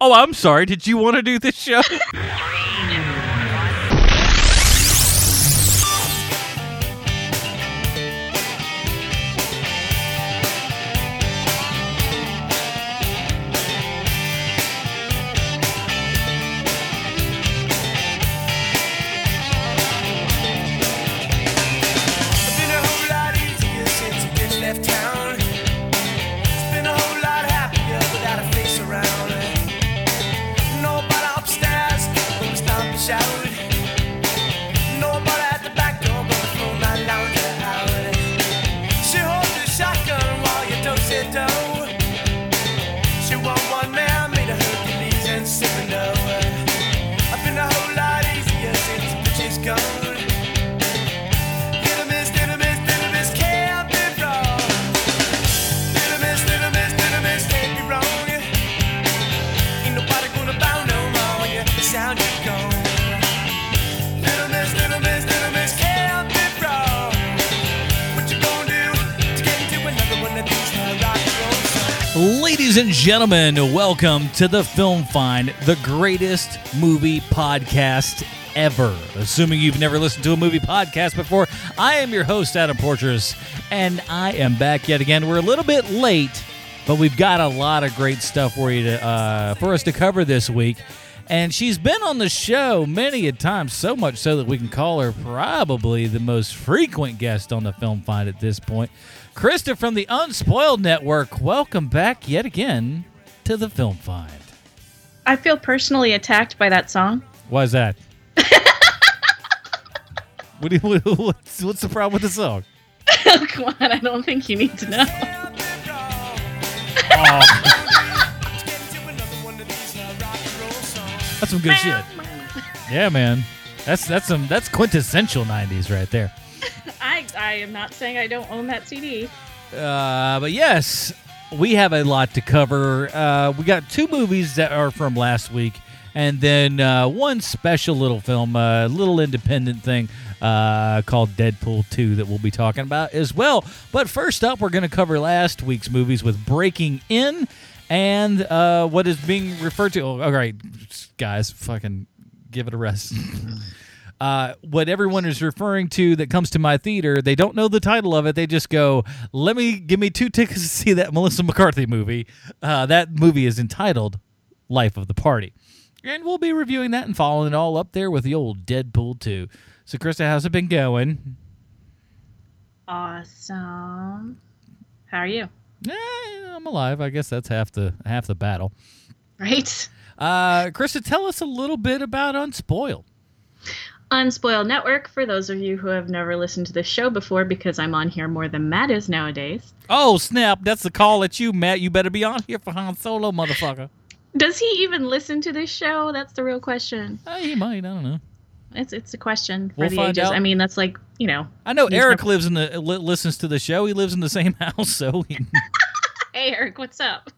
Oh, I'm sorry. Did you want to do this show? gentlemen, welcome to the Film Find, the greatest movie podcast ever. Assuming you've never listened to a movie podcast before, I am your host, Adam Portress, and I am back yet again. We're a little bit late, but we've got a lot of great stuff for you to uh, for us to cover this week. And she's been on the show many a time, so much so that we can call her probably the most frequent guest on the Film Find at this point. Krista from the Unspoiled Network, welcome back yet again to the Film Find. I feel personally attacked by that song. Why is that? what do you, what's, what's the problem with the song? Come on, I don't think you need to know. Can't be wrong. Oh, Get into another one of these uh, rock and roll songs. that's some good shit. Yeah, man. That's that's some that's quintessential '90s right there. I, I am not saying I don't own that CD. Uh, but yes, we have a lot to cover. Uh, we got two movies that are from last week, and then uh, one special little film, a little independent thing uh, called Deadpool 2 that we'll be talking about as well. But first up, we're going to cover last week's movies with Breaking In and uh, what is being referred to. Oh, all right, guys, fucking give it a rest. uh, what everyone is referring to that comes to my theater, they don't know the title of it. They just go, "Let me give me two tickets to see that Melissa McCarthy movie." Uh, that movie is entitled "Life of the Party," and we'll be reviewing that and following it all up there with the old Deadpool 2. So, Krista, how's it been going? Awesome. How are you? Eh, I'm alive. I guess that's half the half the battle. Right? Uh, Krista, tell us a little bit about Unspoiled. Unspoiled Network, for those of you who have never listened to this show before, because I'm on here more than Matt is nowadays. Oh snap! That's the call at you, Matt. You better be on here for Han Solo, motherfucker. Does he even listen to this show? That's the real question. Uh, he might. I don't know. It's it's a question for We'll the ages. out. I mean, that's like you know. I know Eric never- lives in the li- listens to the show. He lives in the same house, so he, Hey Eric, what's up?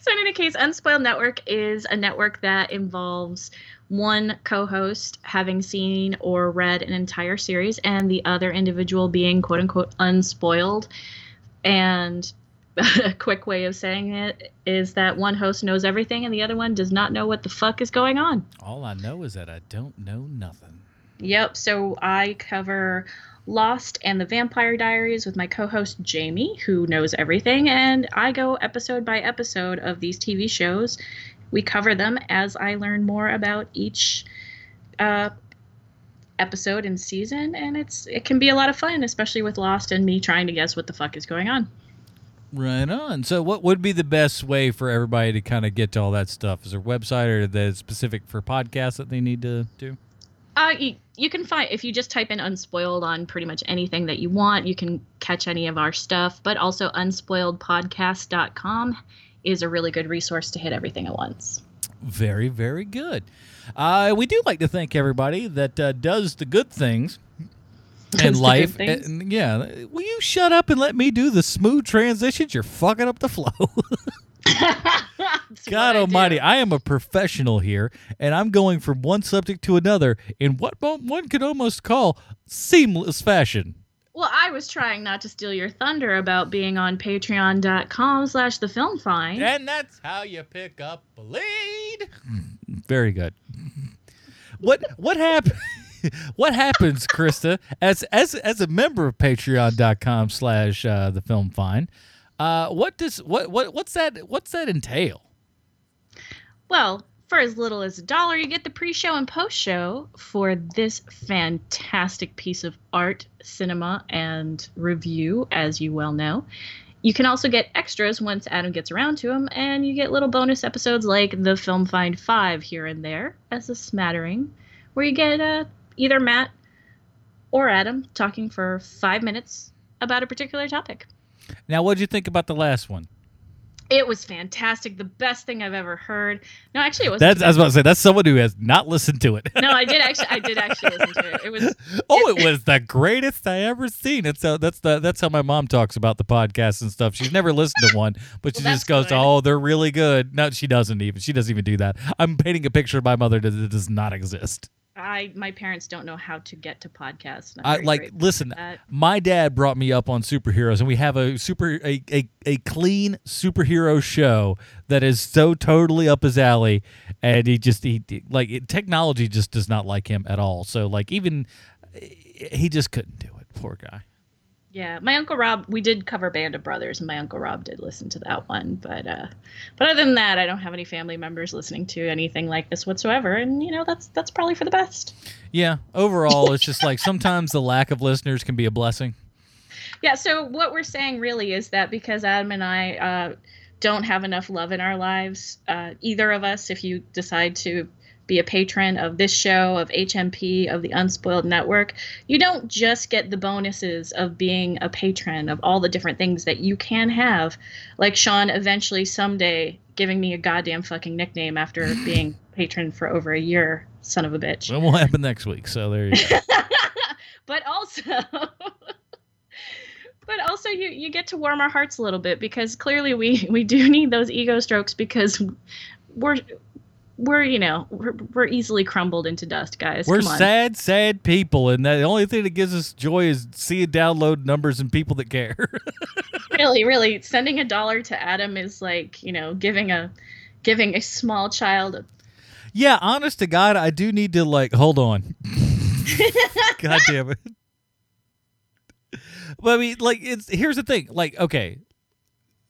so in any case, Unspoiled Network is a network that involves one co-host having seen or read an entire series and the other individual being quote unquote unspoiled. And a quick way of saying it is that one host knows everything and the other one does not know what the fuck is going on. all I know is that I don't know nothing. Yep. So I cover Lost and the Vampire Diaries with my co host Jamie, who knows everything. And I go episode by episode of these TV shows. We cover them as I learn more about each uh, episode and season. And it's it can be a lot of fun, especially with Lost and me trying to guess what the fuck is going on. Right on. So, what would be the best way for everybody to kind of get to all that stuff? Is there a website or that's specific for podcasts that they need to do? Uh, you, you can find if you just type in unspoiled on pretty much anything that you want, you can catch any of our stuff. But also, unspoiledpodcast.com is a really good resource to hit everything at once. Very, very good. Uh, we do like to thank everybody that uh, does the good things in life. And, yeah. Will you shut up and let me do the smooth transitions? You're fucking up the flow. God what I Almighty. I am a professional here, and I'm going from one subject to another in what one could almost call seamless fashion. Well, I was trying not to steal your thunder about being on patreon.com slash the film find. And that's how you pick up a lead. Very good. What what happened? What happens, Krista, as as as a member of Patreon.com slash uh, the film fine? Uh, what does what what what's that what's that entail? Well, for as little as a dollar, you get the pre show and post show for this fantastic piece of art, cinema, and review, as you well know. You can also get extras once Adam gets around to them, and you get little bonus episodes like the Film Find 5 here and there as a smattering, where you get uh, either Matt or Adam talking for five minutes about a particular topic. Now, what did you think about the last one? It was fantastic. The best thing I've ever heard. No, actually, it wasn't. That's I was about to say that's someone who has not listened to it. no, I did actually. I did actually listen to it. It was. oh, it was the greatest I ever seen. It's uh, that's the that's how my mom talks about the podcast and stuff. She's never listened to one, but she Well, just goes, good. "Oh, they're really good." No, she doesn't even. She doesn't even do that. I'm painting a picture of my mother that does not exist. I my parents don't know how to get to podcasts. I like listen. My dad brought me up on superheroes, and we have a super a, a, a clean superhero show that is so totally up his alley. And he just he like it, technology just does not like him at all. So like even he just couldn't do it. Poor guy. Yeah, my uncle Rob. We did cover Band of Brothers, and my uncle Rob did listen to that one. But uh, but other than that, I don't have any family members listening to anything like this whatsoever. And you know that's that's probably for the best. Yeah. Overall, it's just like sometimes the lack of listeners can be a blessing. Yeah. So what we're saying really is that because Adam and I uh, don't have enough love in our lives, uh, either of us, if you decide to be a patron of this show, of HMP, of the Unspoiled Network, you don't just get the bonuses of being a patron of all the different things that you can have, like Sean eventually someday giving me a goddamn fucking nickname after being patron for over a year, son of a bitch. It won't happen next week. So there you go. but also but also you you get to warm our hearts a little bit because clearly we we do need those ego strokes because we're we're you know we're, we're easily crumbled into dust guys We're Come on. sad, sad people, and the only thing that gives us joy is seeing download numbers and people that care. really really sending a dollar to adam is like you know giving a giving a small child a yeah, honest to God, I do need to like hold on. God damn it. But I mean, like, it's here's the thing. Like, okay,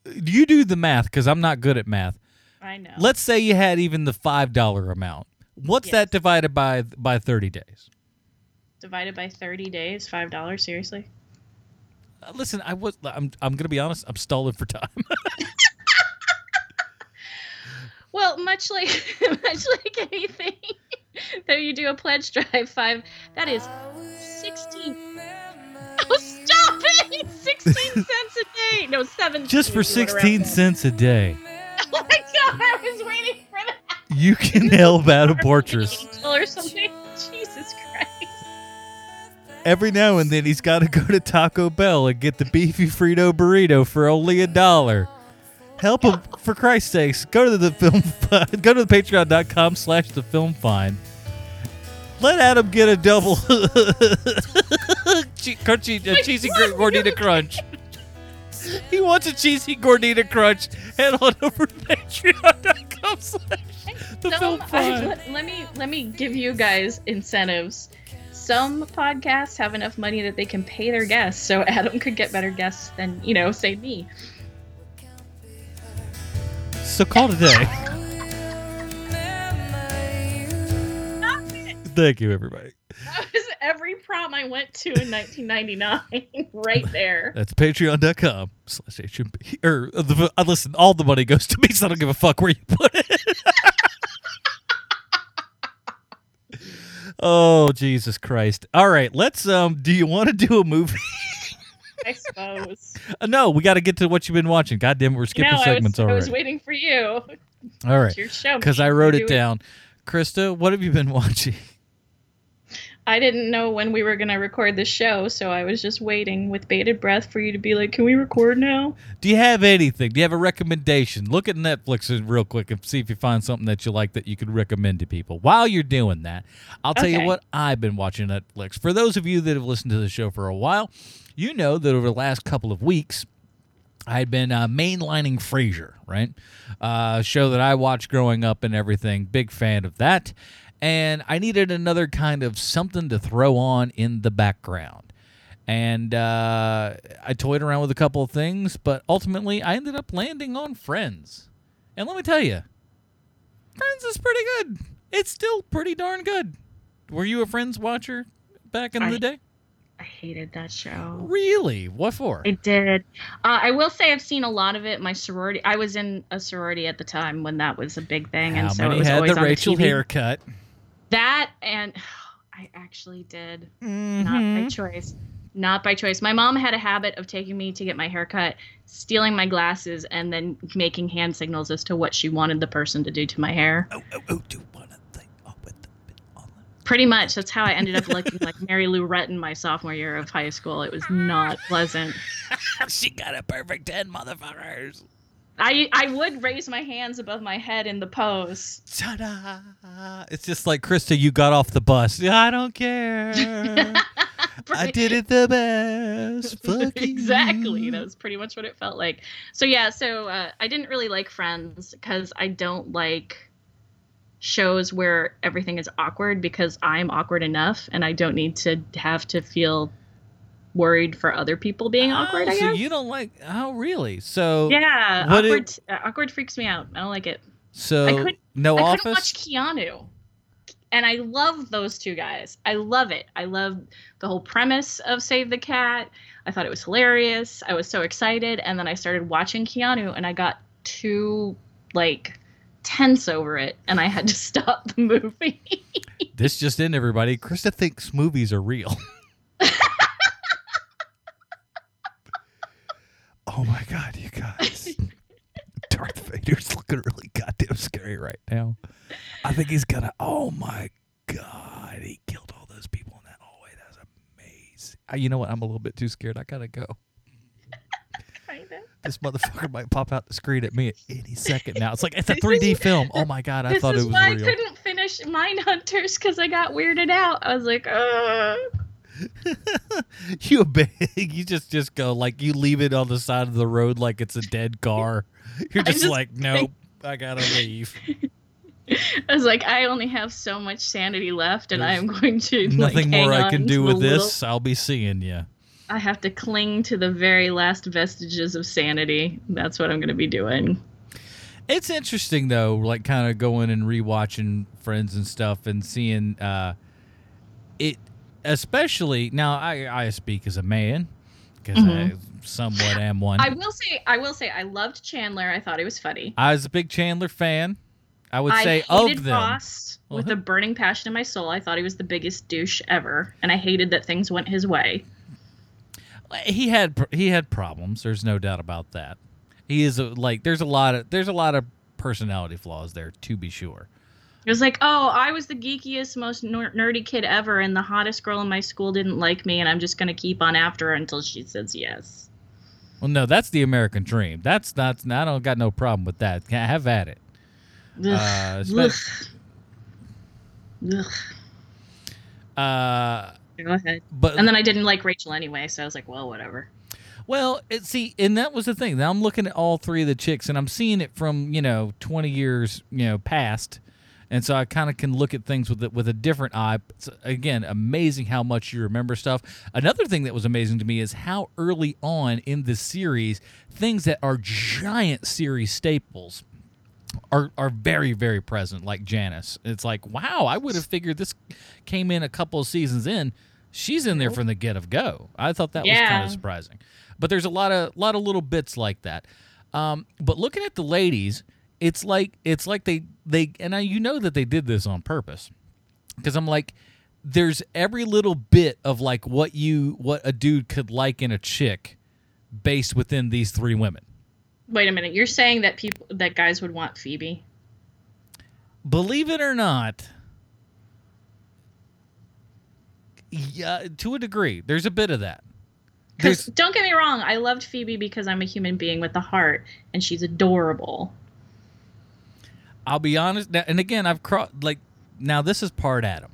you do the math because I'm not good at math. I know Let's say you had even the five dollar amount. What's Yes. that divided by by thirty days? divided by 30 days five dollars seriously Uh, listen, I was. I'm. I'm gonna be honest. I'm stalling for time. Well, much like much like anything that you do a pledge drive five, that is sixteen. Oh, stop it! Sixteen cents a day. No, seven. Just for sixteen cents a day, Oh my! I was waiting for that. you can help out a portress. Or something. Jesus Christ. Every now and then, he's got to go to Taco Bell and get the beefy Frito burrito for only a dollar. Help him for Christ's sakes. Go to the film. Go to the Patreon.com slash the film find. Let Adam get a double che- crunchy, uh, cheesy gordita crunch. He wants a cheesy gordita crunch. Head on over to Patreon.com slash the film find. let, let me let me give you guys incentives. Some podcasts have enough money that they can pay their guests, so Adam could get better guests than you know, say me. So call today. Thank you, everybody. That was every prom I went to in 1999, right there. That's patreon.com slash HMP. Or, uh, the, uh, listen, all the money goes to me, so I don't give a fuck where you put it. oh, Jesus Christ. All right, let's, um, do you want to do a movie? I suppose. Uh, no, we got to get to what you've been watching. God damn it, we're skipping no, I segments was, I was already. waiting for you. All right, your show. because. I wrote You it do down. Krista, what have you been watching? I didn't know when we were gonna record the show, so I was just waiting with bated breath for you to be like, "Can we record now?" Do you have anything? Do you have a recommendation? Look at Netflix real quick and see if you find something that you like that you could recommend to people. While you're doing that, I'll tell you what I've been watching Netflix. For those of you that have listened to the show for a while, you know that over the last couple of weeks, I had been uh, mainlining Frasier, right? Uh, show that I watched growing up and everything. Big fan of that. And I needed another kind of something to throw on in the background. And uh, I toyed around with a couple of things, but ultimately I ended up landing on Friends. And let me tell you, Friends is pretty good. It's still pretty darn good. Were you a Friends watcher back in I- the day? I hated that show. Really? What for? I did. Uh, I will say I've seen a lot of it. My sorority. I was in a sorority at the time when that was a big thing, How and so it was had always the on Rachel the TV. haircut? That and I actually did. Not by Mhm. choice. Not by choice. My mom had a habit of taking me to get my hair cut, stealing my glasses, and then making hand signals as to what she wanted the person to do to my hair. Oh, oh, oh, do one thing. Oh, with the bit on the- Pretty much. That's how I ended up looking like Mary Lou Retton my sophomore year of high school. It was not pleasant. she got a perfect 10, motherfuckers. I I would raise my hands above my head in the pose. Ta-da. It's just like, Krista, you got off the bus. Yeah, I don't care. I did it the best. Fuck you. exactly. That was pretty much what it felt like. So yeah, so uh, I didn't really like Friends because I don't like shows where everything is awkward because I'm awkward enough and I don't need to have to feel worried for other people being awkward. Oh, I so guess. you don't like, oh, really? So, yeah, awkward. uh, awkward freaks me out. I don't like it. so I couldn't- no I office? couldn't watch Keanu. And I love those two guys. I love it. I love the whole premise of Save the Cat. I thought it was hilarious. I was so excited. And then I started watching Keanu and I got too, like, tense over it. And I had to stop the movie. This just in, everybody. Krista thinks movies are real. oh my god, you guys! Darth Vader's looking really goddamn scary right now. I think he's gonna. Oh my god, he killed all those people in that hallway. That was amazing. Uh, You know what? I'm a little bit too scared. I gotta go. This motherfucker might pop out the screen at me at any second now. It's like it's a 3D is- film. Oh my god, I this thought it was why real. I couldn't finish Mindhunters because I got weirded out. I was like, uh. you a big you just just go like you leave it on the side of the road like it's a dead car you're just, just like nope i gotta leave I was like, I only have so much sanity left, and I am going to like, nothing more hang i can do with the little- this i'll be seeing you I have to cling to the very last vestiges of sanity. That's what I'm going to be doing. it's interesting though like kind of going and rewatching friends and stuff and seeing uh it especially now i i speak as a man because i Mhm. somewhat am one I will say, I will say, I loved Chandler. I thought he was funny. I was a big chandler fan i would I say hated of them Ross with a burning passion in my soul. I thought he was the biggest douche ever, and I hated that things went his way. he had he had problems. There's no doubt about that. He is a, like there's a lot of there's a lot of personality flaws there to be sure. It was like, oh, I was the geekiest, most ner- nerdy kid ever, and the hottest girl in my school didn't like me, and I'm just going to keep on after her until she says yes. Well, no, that's the American dream. That's not. I don't got no problem with that. Have at it. Ugh. Uh, Ugh. Ugh. uh, Go ahead. but And then I didn't like Rachel anyway, so I was like, well, whatever. Well, it, see, and that was the thing. Now I'm looking at all three of the chicks, and I'm seeing it from you know 20 years you know past, and so I kind of can look at things with a, with a different eye. It's, again, amazing how much you remember stuff. Another thing that was amazing to me is how early on in the series, things that are giant series staples are are very very present like Janice. It's like, wow, I would have figured this came in a couple of seasons in. She's in there from the get of go. I thought that was kind of surprising. But there's a lot of lot of little bits like that. Um, but looking at the ladies, it's like it's like they they and I, you know that they did this on purpose because I'm like there's every little bit of like what you what a dude could like in a chick based within these three women. Wait a minute. You're saying that people that guys would want Phoebe? believe it or not, Yeah, to a degree. There's a bit of that. Because don't get me wrong, I loved Phoebe because I'm a human being with a heart, and she's adorable. I'll be honest, now- and again, I've crossed like now. This is part Adam.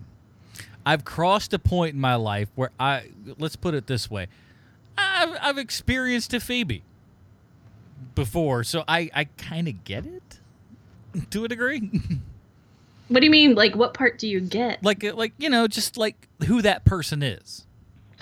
I've crossed a point in my life where I let's put it this way, I've, I've experienced a Phoebe before, so I I kind of get it to a degree. What do you mean? Like, what part do you get? like uh, like you know, just like who that person is.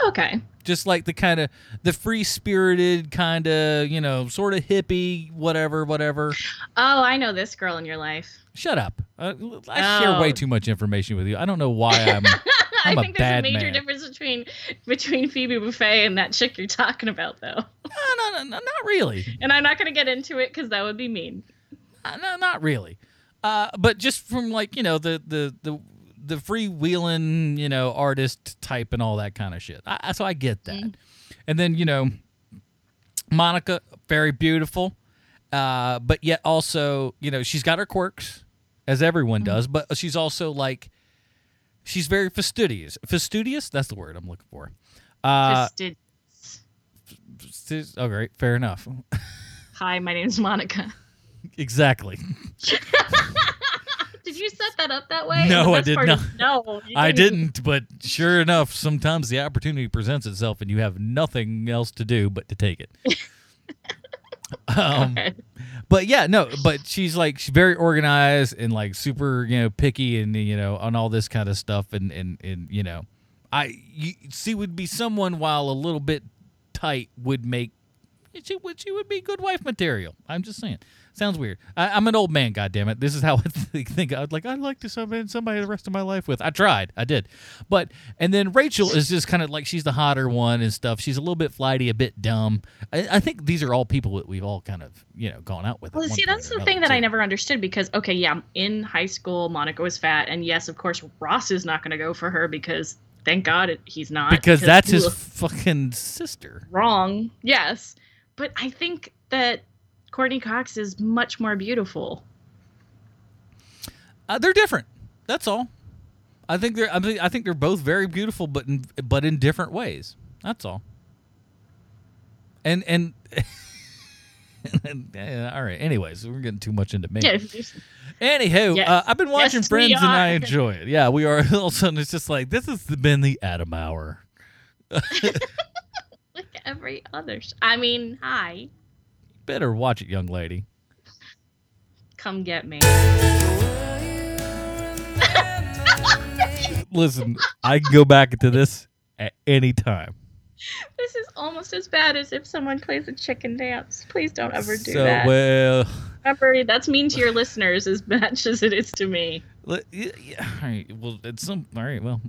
Okay. Just like the kind of the free spirited kind of you know sort of hippie whatever whatever. Oh, I know this girl in your life. Shut up! Uh, I share Oh. way too much information with you. I don't know why I'm. I I'm a think there's a major man. difference between between Phoebe Buffay and that chick you're talking about, though. No, no, no, no, not really. And I'm not going to get into it because that would be mean. Uh, No, not really. Uh, but just from like you know the the the the freewheeling you know artist type and all that kind of shit. I, so I get that. And then you know, Monica, very beautiful, uh, but yet also you know she's got her quirks, as everyone does. But she's also like, she's very fastidious. Fastidious, that's the word I'm looking for. Uh, Just did. fasti- oh, great, fair enough. Hi, my name's Monica. exactly. Did you set that up that way? No, I did not. no, I didn't, but sure enough, sometimes the opportunity presents itself and you have nothing else to do but to take it. um, but yeah, no, but she's like she's very organized and like super, you know, picky and you know, on all this kind of stuff and and and you know, I you, she would be someone while a little bit tight would make she would she would be good wife material. I'm just saying. Sounds weird. I, I'm an old man. God damn it. This is how I think. I'd like. I'd like to spend somebody the rest of my life with. I tried. I did. But and then Rachel is just kind of like she's the hotter one and stuff. She's a little bit flighty, a bit dumb. I, I think these are all people that we've all kind of you know gone out with. Well, see, that's the thing that I never understood because, okay, yeah, in high school, Monica was fat, and yes, of course, Ross is not going to go for her because, thank God, it, he's not. because that's his fucking sister. wrong. Yes, but I think that Courteney Cox is much more beautiful. Uh, they're different. That's all. I think they're. I, mean, I think they're both very beautiful, but in but in different ways. That's all. And and. yeah, all right. Anyways, we're getting too much into me. Anywho, Yes. uh, I've been watching Yes, Friends and I enjoy it. Yeah, we are. All of a sudden, it's just like this has been the Adam Hour. like every other. sh- I mean, hi, Better watch it, young lady. come get me. Listen, I can go back into this at any time. This is almost as bad as if someone plays a chicken dance. Please don't ever do so that. well. Remember, that's mean to your listeners as much as it is to me. Yeah, all right. Well, it's some. All right. Well,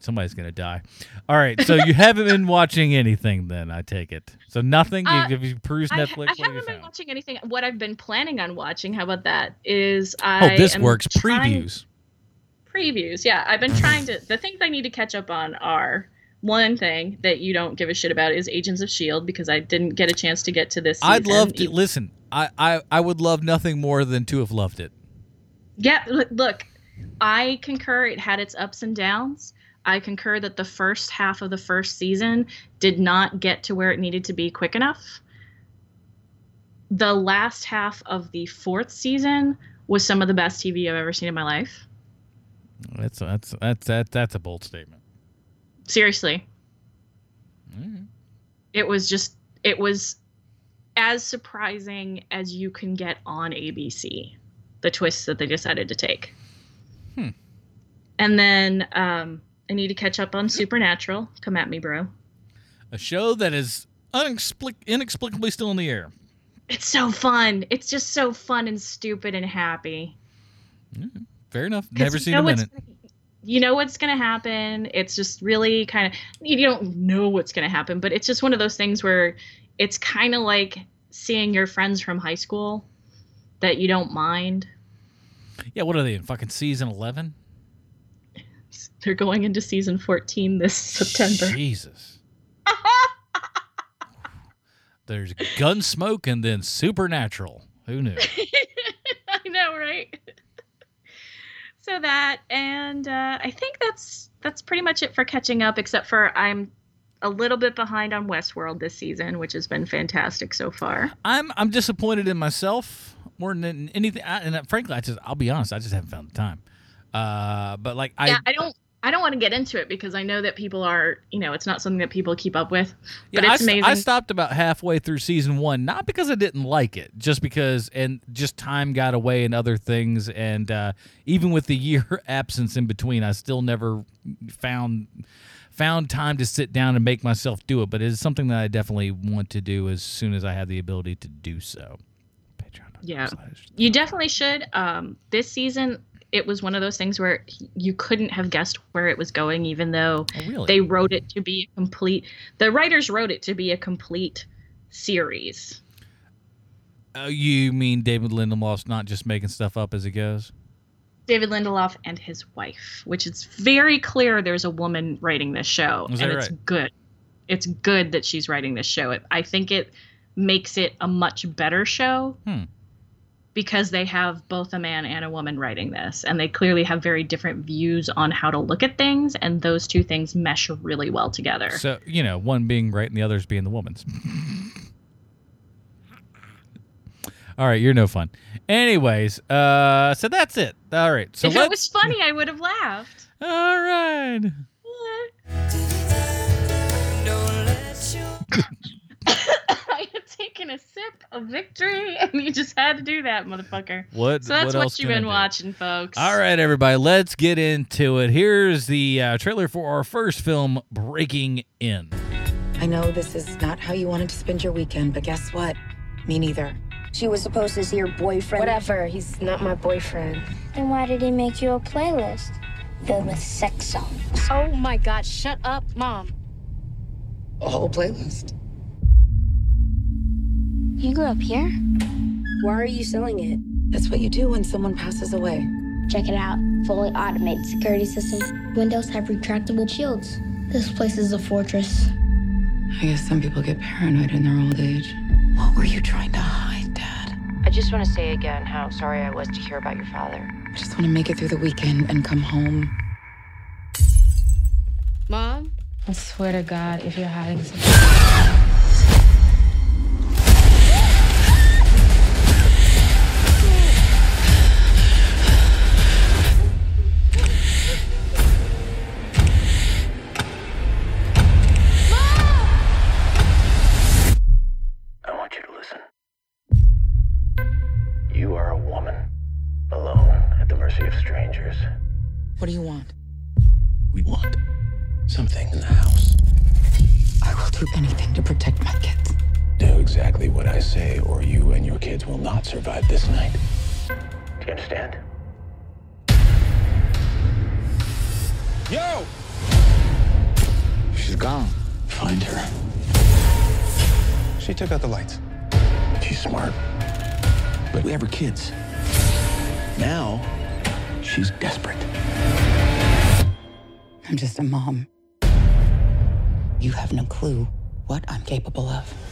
somebody's gonna die. All right. So you haven't been watching anything, then I take it. So nothing. Uh, you, have you perused Netflix? I you haven't been found? watching anything. What I've been planning on watching, how about that? Is I Oh, I this am works. trying- Previews. Previews, yeah. I've been trying to. The things I need to catch up on are one thing that you don't give a shit about is Agents of Shield because I didn't get a chance to get to this. Season. I'd love to listen. I, I I would love nothing more than to have loved it. Yeah, look, look, I concur. It had its ups and downs. I concur that the first half of the first season did not get to where it needed to be quick enough. The last half of the fourth season was some of the best TV I've ever seen in my life. That's that's that's that, that's a bold statement. Seriously, Mhm. it was just it was as surprising as you can get on ABC. The twists that they decided to take. Hmm. And then um, I need to catch up on Supernatural. Come at me, bro. A show that is unexplic- inexplicably still in the air. It's so fun. It's just so fun and stupid and happy. Fair enough. Never you seen know a minute. You know what's going to happen. It's just really kind of you don't know what's going to happen, but it's just one of those things where it's kind of like seeing your friends from high school that you don't mind. Yeah, what are they in fucking season eleven? They're going into season 14 this September. Jesus. There's Gunsmoke and then Supernatural. Who knew? I know, right? so that and uh, I think that's that's that's pretty much it for catching up. Except for I'm a little bit behind on Westworld this season, which has been fantastic so far. I'm I'm disappointed in myself more than anything. I, and uh, frankly, I just I'll be honest, I just haven't found the time. Uh, but like I yeah, I don't. I don't want to get into it because I know that people are, you know, it's not something that people keep up with. Yeah, but I, it's st- amazing. I stopped about halfway through season one, not because I didn't like it, just because, and just time got away and other things, and uh, even with the year absence in between, I still never found found time to sit down and make myself do it. But it is something that I definitely want to do as soon as I have the ability to do so. Patreon. Yeah. You definitely should. Um, this season, it was one of those things where you couldn't have guessed where it was going, even though Oh, really? they wrote it to be a complete. The writers wrote it to be a complete series. Uh, you mean David Lindelof's not just making stuff up as it goes? David Lindelof and his wife, which is very clear there's a woman writing this show, and that it's good. It's good that she's writing this show. It, I think it makes it a much better show Hmm. Because they have both a man and a woman writing this, and they clearly have very different views on how to look at things, and those two things mesh really well together. So you know, one being right and the others being the woman's. All right, you're no fun. Anyways, uh, so that's it. All right, so if it was funny, I would have laughed. All right. I had taken a sip of victory, and you just had to do that, motherfucker. What? So that's what, what, you've been do? watching, folks. All right, everybody, let's get into it. Here's the uh, trailer for our first film, Breaking In. I know this is not how you wanted to spend your weekend, but guess what? Me neither. She was supposed to see your boyfriend. Whatever, he's not my boyfriend. Then why did he make you a playlist filled with sex songs? Oh my god, shut up, mom. A whole playlist. You grew up here? Why are you selling it? That's what you do when someone passes away. Check it out. Fully automated security system. Windows have retractable shields. This place is a fortress. I guess some people get paranoid in their old age. What were you trying to hide, Dad? I just want to say again how sorry I was to hear about your father. I just want to make it through the weekend and come home. Mom? I swear to God, if you're hiding something. A mom. You have no clue what I'm capable of.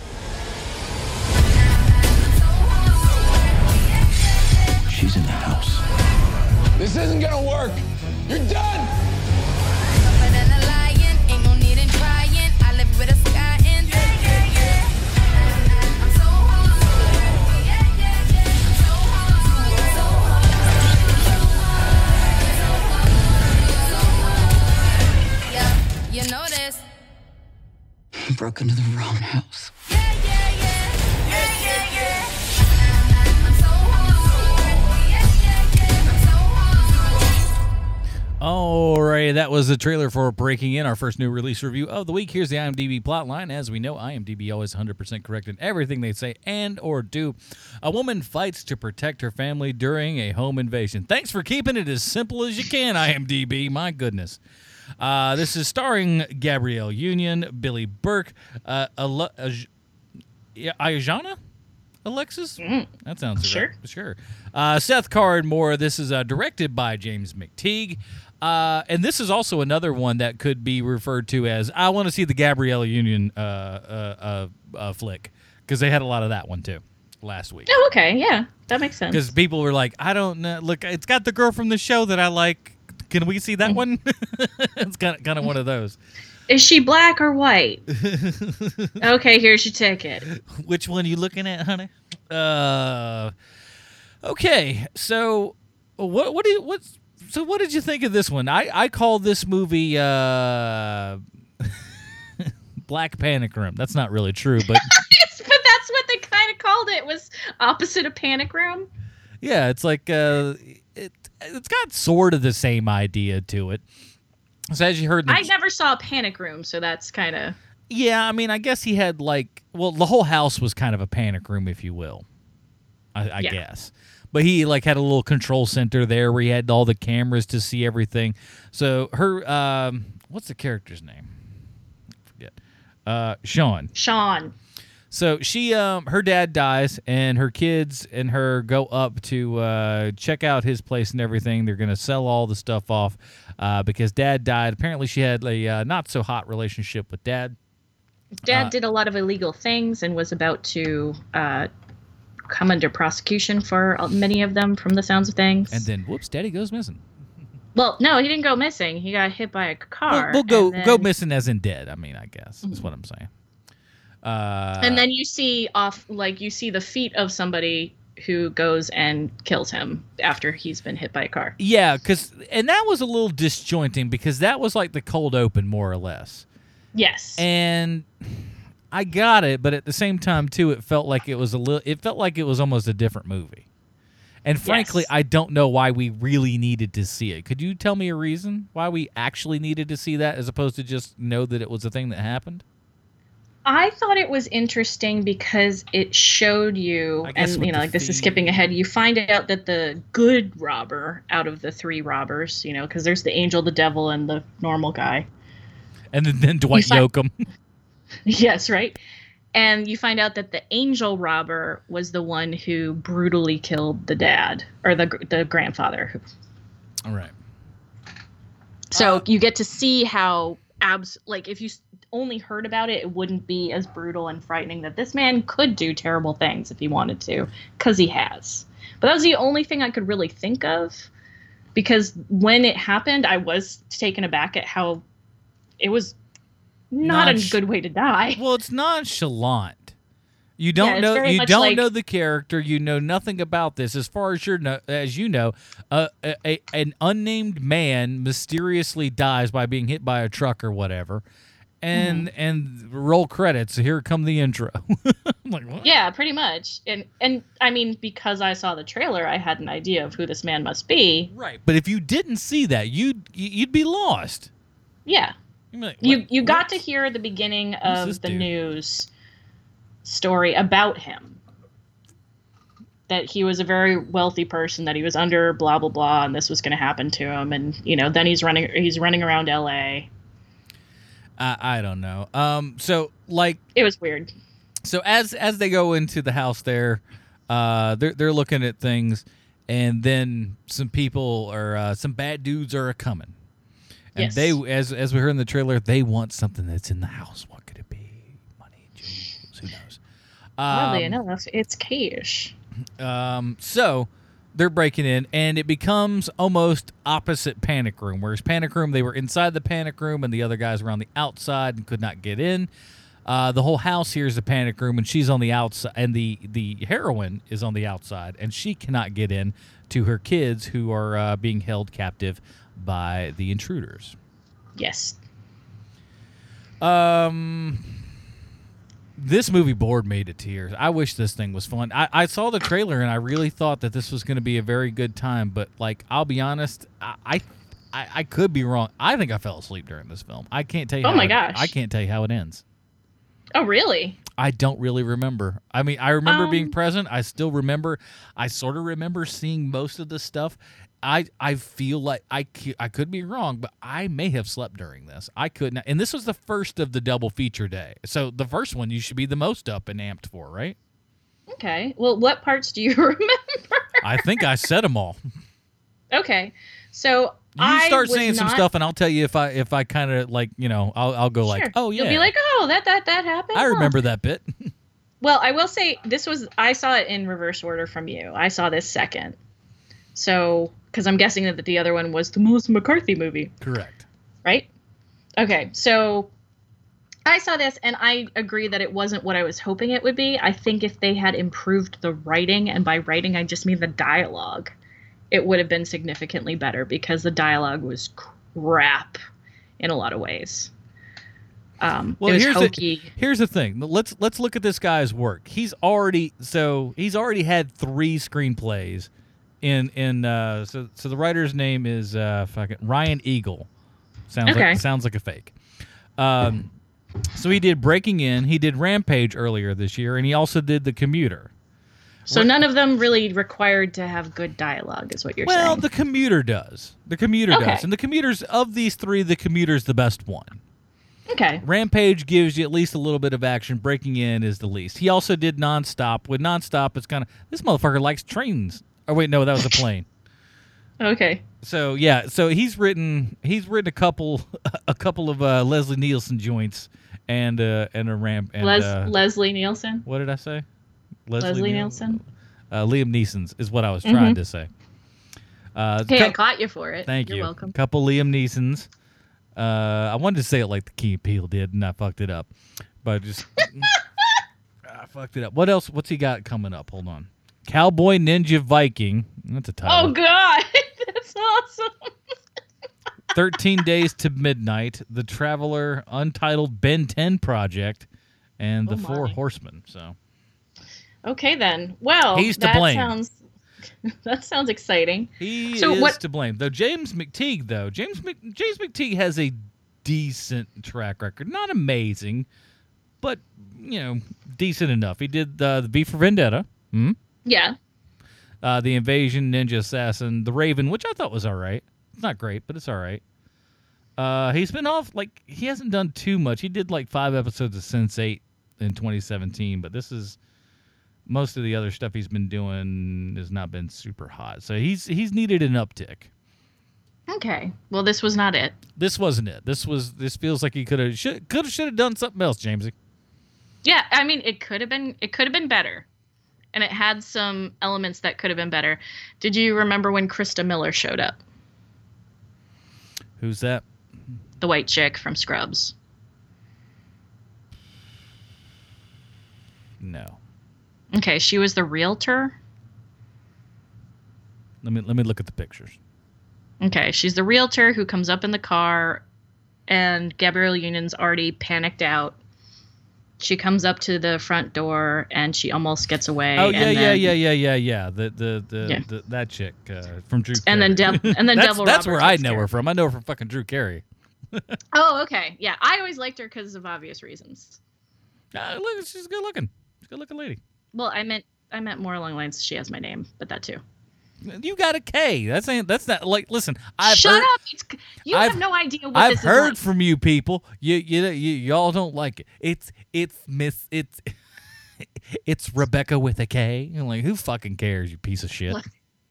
Was the trailer for Breaking In, our first new release review of the week. Here's the IMDb plotline. As we know, IMDb always 100% correct in everything they say and or do. A woman fights to protect her family during a home invasion. Thanks for keeping it as simple as you can, IMDb. My goodness. Uh, this is starring Gabrielle Union, Billy Burke, uh, Ale- Ayajana? Alexis? That sounds Sure. right. Sure. Uh, Seth Cardmore. This is uh, directed by James McTeigue. Uh, and this is also another one that could be referred to as I want to see the Gabrielle Union uh, uh, uh, uh, flick because they had a lot of that one too last week. Oh, okay. Yeah, that makes sense. Because people were like, I don't know. Look, it's got the girl from the show that I like. can we see that one? it's kind of kind of one of those. Is she black or white? okay, here's your ticket. Which one are you looking at, honey? Uh, okay. So, what what do you, what's so what did you think of this one? I I call this movie uh, Black Panic Room. That's not really true, but but that's what they kind of called it. Was opposite of Panic Room. yeah, it's like uh, it it's got sort of the same idea to it. So as you heard, I never saw a Panic Room, so that's kind of Yeah, I mean, I guess he had like, well, the whole house was kind of a panic room, if you will. I, I Yeah. guess, but he like had a little control center there where he had all the cameras to see everything. So her, um, what's the character's name? I forget. Uh, Sean. Sean. So she, um, her dad dies, and her kids and her go up to uh, check out his place and everything. They're gonna sell all the stuff off uh, because dad died. Apparently, she had a uh, not so hot relationship with dad. Dad Uh, did a lot of illegal things and was about to uh, come under prosecution for uh, many of them, from the sounds of things. And then, whoops, daddy goes missing. well, no, he didn't go missing. He got hit by a car. We'll, we'll go then, go missing as in dead. I mean, I guess is what I'm saying. Uh, and then you see off, like you see the feet of somebody who goes and kills him after he's been hit by a car. yeah, because and that was a little disjointing because that was like the cold open more or less, Yes. and I got it, but at the same time too, it felt like it was a little. It felt like it was almost a different movie. And frankly, Yes. I don't know why we really needed to see it. Could you tell me a reason why we actually needed to see that as opposed to just know that it was a thing that happened? I thought it was interesting because it showed you, and you know, like this is skipping ahead. You find out that the good robber out of the three robbers, you know, because there's the angel, the devil, and the normal guy. And then, then Dwight Yoakam. yes, right. And you find out that the angel robber was the one who brutally killed the dad or the the grandfather. All right. So uh, you get to see how abs like if you only heard about it, it wouldn't be as brutal and frightening that this man could do terrible things if he wanted to, because he has. But that was the only thing I could really think of, because when it happened, I was taken aback at how it was not a good way to die. Well, it's nonchalant. You don't it's know. You don't like- know the character. You know nothing about this. As far as you know, as you know, uh, a, a, an unnamed man mysteriously dies by being hit by a truck or whatever, and Mm-hmm. and roll credits. Here come the intro. Like, what? Yeah, pretty much. And and I mean, because I saw the trailer, I had an idea of who this man must be. Right. But if you didn't see that, you'd you'd be lost. Yeah. Like, You you got what? to hear the beginning of the dude? news story about him. That he was a very wealthy person, that he was under blah blah blah, and this was going to happen to him, and you know, then he's running he's running around L.A. I, I don't know. Um. So like It was weird. so as as they go into the house there, uh, they're they're looking at things, and then some people or uh, some bad dudes are coming, and Yes. they as as we heard in the trailer, they want something that's in the house. What could it be? Money, jewels, who knows? Oddly Um, enough, it's cash. um, so they're breaking in, and it becomes almost opposite Panic Room. Whereas Panic Room, they were inside the Panic Room, and the other guys were on the outside and could not get in. Uh, the whole house here is the Panic Room, and she's on the outside, and the the heroine is on the outside, and she cannot get in to her kids who are uh, being held captive by the intruders. Yes. Um, this movie bored me to tears. I wish this thing was fun. I, I saw the trailer and I really thought that this was going to be a very good time. But like, I'll be honest, I, I I could be wrong. I think I fell asleep during this film. I can't tell you. Oh how my it- gosh. I can't tell you how it ends. Oh, really? I don't really remember. I mean, I remember being Um, present. I still remember. I sort of remember seeing most of the stuff. I I feel like I I could be wrong, but I may have slept during this. I could not. And this was the first of the double feature day. So the first one you should be the most up and amped for, right? Okay. Well, what parts do you remember? I think I said them all. okay. So You start saying some not- stuff, and I'll tell you if I if I kind of like you know I'll I'll go like oh yeah You'll be like, oh, that that that happened. I Huh." remember that bit. Well, I will say this was I saw it in reverse order from you. I saw this second. So, because I'm guessing that the other one was the Melissa McCarthy movie, Correct. right? Okay, so I saw this and I agree that it wasn't what I was hoping it would be. I think if they had improved the writing, and by writing I just mean the dialogue, it would have been significantly better because the dialogue was crap in a lot of ways. Um, Well, here's hokey. the here's the thing. Let's let's look at this guy's work. He's already so he's already had three screenplays. In in uh, so so the writer's name is uh, fucking Ryan Engle. Sounds Okay. like sounds like a fake. Um, so he did Breaking In. He did Rampage earlier this year, and he also did The Commuter. So none of them really required to have good dialogue, is what you're well, saying. Well, the Commuter does. The Commuter Okay. does, and the Commuters of these three, The Commuter's the best one. okay. Rampage gives you at least a little bit of action. Breaking In is the least. He also did Nonstop. With Nonstop, it's kind of this motherfucker likes trains. Oh wait, no, that was a plane. Okay. so yeah, so he's written he's written a couple a couple of uh, Leslie Nielsen joints and uh, and a ramp and Les- uh, Leslie Nielsen. what did I say? Leslie, Niel- Nielsen. Uh, Liam Neeson's is what I was trying to say. Uh, Hey, I caught you for it. Thank You're you. welcome. Couple Liam Neeson's. Uh, I wanted to say it like the Key Peele did, and I fucked it up. But just I fucked it up. What else? What's he got coming up? Hold on. Cowboy Ninja Viking. That's a title. Oh God, that's awesome. 13 Days to Midnight, The Traveler, Untitled Ben 10 Project, and The Oh, Four my. Horsemen. So Okay then. Well, He's to that blame. sounds that sounds exciting. he So is what- to blame. Though James McTeigue, though James Mc, James McTeigue has a decent track record, not amazing, but you know decent enough. He did uh, the V for Vendetta, hmm? Yeah. uh, the Invasion, Ninja Assassin, The Raven, which I thought was all right. It's not great, but it's all right. Uh, he's been off like he hasn't done too much. He did like five episodes of Sense Eight in 2017, but this is most of the other stuff he's been doing has not been super hot. So he's he's needed an uptick. Okay. Well, this was not it. This wasn't it. This was this feels like he could have should could have should have done something else, Jamesy. Yeah, I mean, it could have been it could have been better, and it had some elements that could have been better. Did you remember when Christa Miller showed up, Who's that? the white chick from Scrubs? No. Okay, she was the realtor. Let me let me look at the pictures. Okay, she's the realtor who comes up in the car, and Gabrielle Union's already panicked out. She comes up to the front door and she almost gets away. Oh yeah, yeah, yeah, yeah, yeah, yeah. The the the, Yeah. the that chick uh, from Drew. And then Carey. And then that's, Devil That's where I know care her from. I know her from fucking Drew Carey. Oh, okay. Yeah, I always liked her because of obvious reasons. Uh, look, she's good looking. She's a good looking lady. Well, I meant I meant more along the lines she has my name, but that too. You got a K. That's ain't. That's not like. Listen, I've Shut heard, up! It's, you I've- have no idea what this is. I've heard is. from you people. You you you y'all don't like it. It's it's Miss it's it's Rebecca with a K. I'm like, who fucking cares? You piece of shit. Like,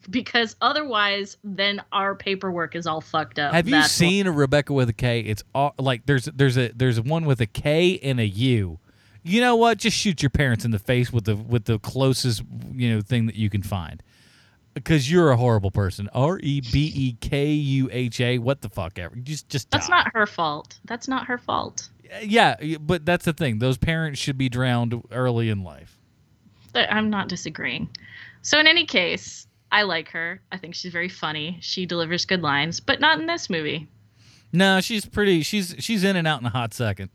because otherwise, then our paperwork is all fucked up. Have you That's what- seen a Rebecca with a K? It's all, like there's there's a there's one with a K and a U. You know what? Just shoot your parents in the face with the with the closest you know thing that you can find. Because you're a horrible person. R E B E K U H A. What the fuck ever? Just just That's die. not her fault. That's not her fault. Uh, yeah, but that's the thing. Those parents should be drowned early in life. But I'm not disagreeing. So in any case, I like her. I think she's very funny. She delivers good lines, but not in this movie. No, she's pretty. She's she's in and out in a hot second.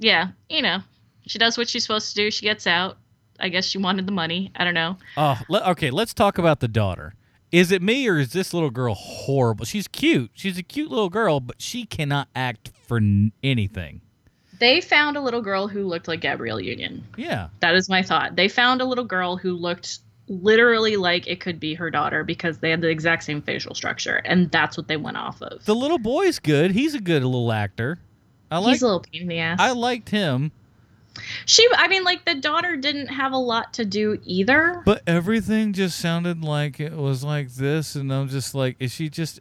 Yeah, you know, she does what she's supposed to do. She gets out. I guess she wanted the money. I don't know. Oh, le- okay. Let's talk about the daughter. Is it me or is this little girl horrible? She's cute. She's a cute little girl, but she cannot act for n- anything. They found a little girl who looked like Gabrielle Union. Yeah. That is my thought. They found a little girl who looked literally like it could be her daughter because they had the exact same facial structure, and that's what they went off of. The little boy's good. He's a good little actor. I like. He's a little pain in the ass. I liked him, she, I mean, like the daughter didn't have a lot to do either. but everything just sounded like it was like this, and I'm just like, is she just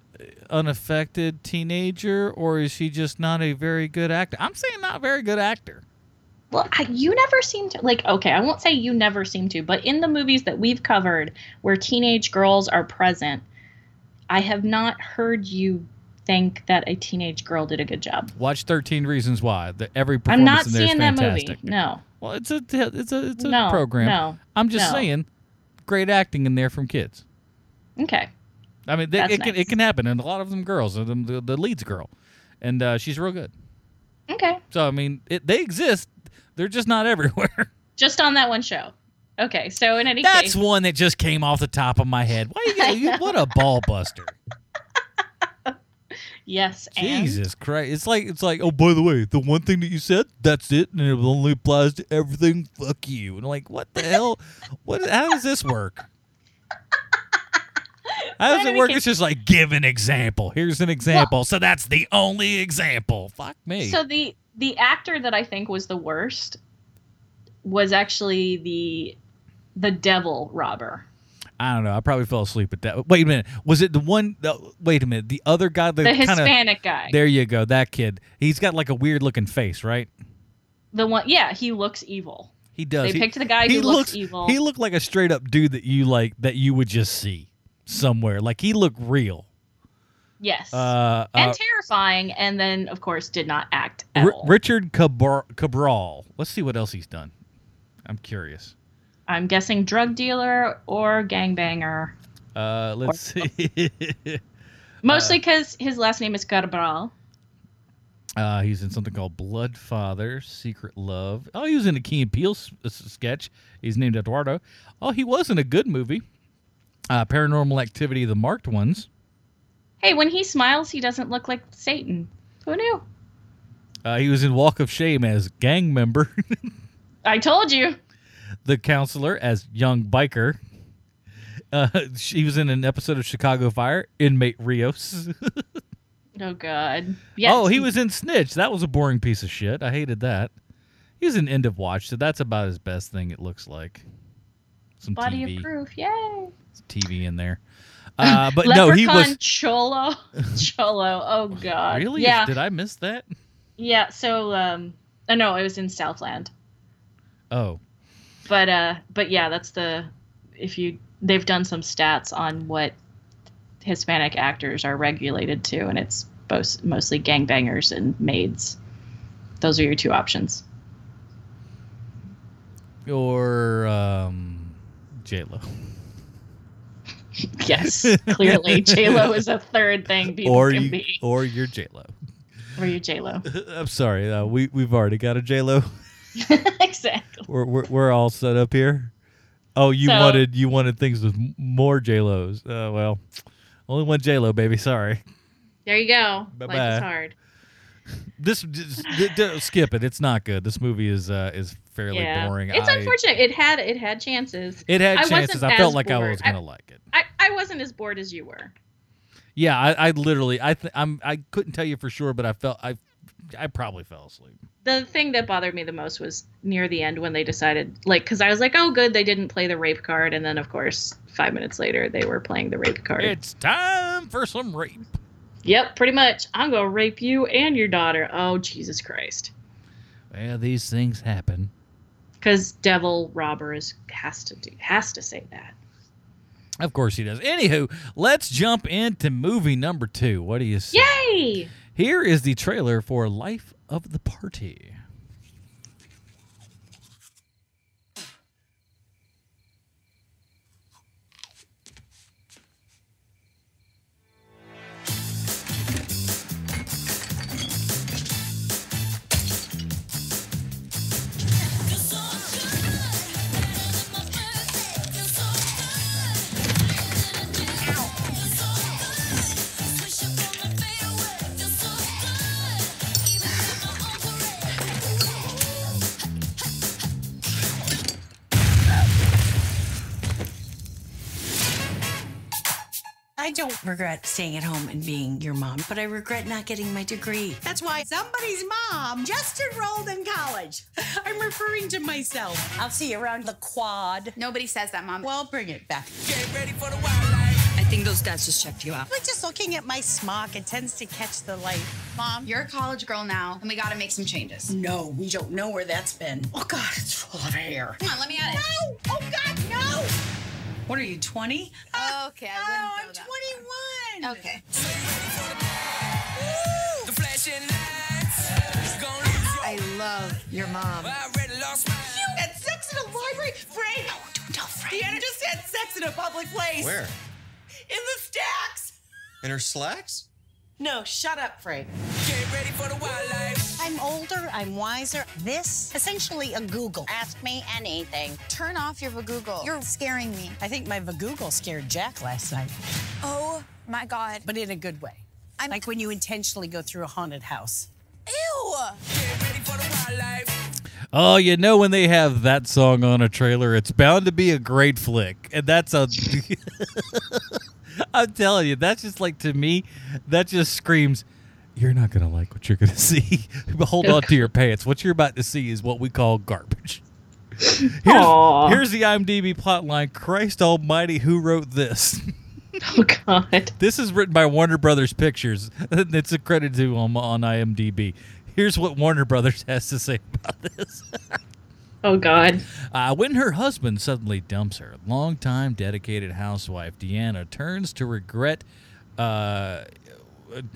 unaffected teenager, or is she just not a very good actor? I'm saying not a very good actor. Well, I, you never seem to like. Okay, I won't say you never seem to, but in the movies that we've covered, where teenage girls are present, I have not heard you think that a teenage girl did a good job. Watch Thirteen Reasons Why. The, every I'm not in there is seeing that fantastic. movie. No. Well, it's a it's a it's a No, program. no, I'm just no. saying, great acting in there from kids. Okay. I mean, they, it can it can happen, and a lot of them girls. and The, the, the lead's girl, and uh, she's real good. Okay. So I mean, it, they exist. They're just not everywhere. Just on that one show. Okay. So in any That's case, that's one that just came off the top of my head. Why you, you what a ball buster! yes. And Jesus Christ! It's like it's like oh by the way, the one thing that you said, that's it, and it only applies to everything. Fuck you! And I'm like, what the hell? What? How does this work? How does it work? It's just like give an example. Here's an example. so that's the only example. Fuck me. So the the actor that I think was the worst was actually the the devil robber. I don't know. I probably fell asleep at that. Wait a minute. Was it the one? The, wait a minute. The other guy, the, The kinda, Hispanic guy. There you go. That kid. He's got like a weird looking face, right? The one yeah, he looks evil. He does. They He- picked the guy he who looks looks evil. He looked like a straight up dude that you like that you would just see somewhere. Like he looked real. Yes. Uh, and uh, terrifying and then of course did not act at R- all. Richard Cabral. Let's see what else he's done. I'm curious. I'm guessing drug dealer or gangbanger. Uh, let's see. Mostly because his last name is Cabral. Uh, he's in something called Blood Father, Secret Love. Oh, he was in a Key and Peele s- s- sketch. He's named Eduardo. Oh, he was in a good movie. Uh, Paranormal Activity, the marked ones. Hey, when he smiles, he doesn't look like Satan. Who knew? Uh, he was in Walk of Shame as gang member. I told you. The counselor as young biker. Uh, he was in an episode of Chicago Fire, inmate Rios. Oh God. Yes. oh, he was in Snitch. That was a boring piece of shit. I hated that. He was in End of Watch, so that's about his best thing. It looks like some body TV, of proof. Yay. TV in there. Uh, but no, he was Cholo. Cholo. Oh God. really. Yeah. Did I miss that? Yeah. So, um, oh no, it was in Southland. Oh, But, uh, but yeah, that's the if you they've done some stats on what Hispanic actors are regulated to, and it's both mostly gangbangers and maids. Those are your two options. or um, J Lo, Yes, clearly J Lo is a third thing people or can you, be. or you're J Lo. Or you J Lo. I'm sorry. Uh, we we've already got a J Lo. exactly. We're, we're we're all set up here. Oh, you So- wanted you wanted things with more J Los. Uh, well, only one J Lo, baby. Sorry. There you go. Bye-bye. Life is hard. This just, d- d- skip it. It's not good. This movie is uh, is fairly yeah, boring. it's I- unfortunate. It had it had chances. It had I chances. I felt like I was gonna like it. I, I wasn't as bored as you were. Yeah, I, I literally I th- I'm I couldn't tell you for sure, but I felt I I probably fell asleep. The thing that bothered me the most was near the end when they decided, like, because I was like, oh, good, they didn't play the rape card. And then, of course, five minutes later, they were playing the rape card. It's time for some rape. Yep, pretty much. I'm going to rape you and your daughter. Oh, Jesus Christ. Well, these things happen. Because devil robber is, has to do, has to say that. Of course he does. Anywho, let's jump into movie number two. What do you say? Yay! Here is the trailer for Life of the Party. I don't regret staying at home and being your mom, but I regret not getting my degree. That's why somebody's mom just enrolled in college. I'm referring to myself. I'll see you around the quad. Nobody says that, Mom. Well, bring it back. Get ready for the wildlife. I think those guys just checked you out. But just looking at my smock, it tends to catch the light. Mom? You're a college girl now, and we gotta make some changes. No, we don't know where that's been. Oh, God, it's full of hair. Come on, let me at it. No! Oh, God, no! What are you, 20? Okay, I Oh, wouldn't I'm go that 21. Okay. The flashing lights. Gonna lose your I love your mom. I already lost my. You had sex in a library? Frank! No, don't tell Frank. Deanna just had sex in a public place. Where? In the stacks. In her slacks? No, shut up, Frank. Get ready for the wildlife. I'm older, I'm wiser. This, essentially a Google. Ask me anything. Turn off your Google. You're scaring me. I think my Google scared Jack last night, Oh my god. but in a good way. I'm Like when you intentionally go through a haunted house. Ew. Get ready for the wildlife. Oh, you know when they have that song on a trailer, it's bound to be a great flick, and that's a. I'm telling you, that's just like to me, that just screams, "You're not gonna like what you're gonna see." but hold on to your pants. What you're about to see is what we call garbage. Here's, here's the IMDb plotline. Christ Almighty, who wrote this? Oh God. This is written by Warner Brothers Pictures. It's a credit to them on IMDb. Here's what Warner Brothers has to say about this. Oh God. Uh, when her husband suddenly dumps her, longtime dedicated housewife Deanna turns to regret. Uh,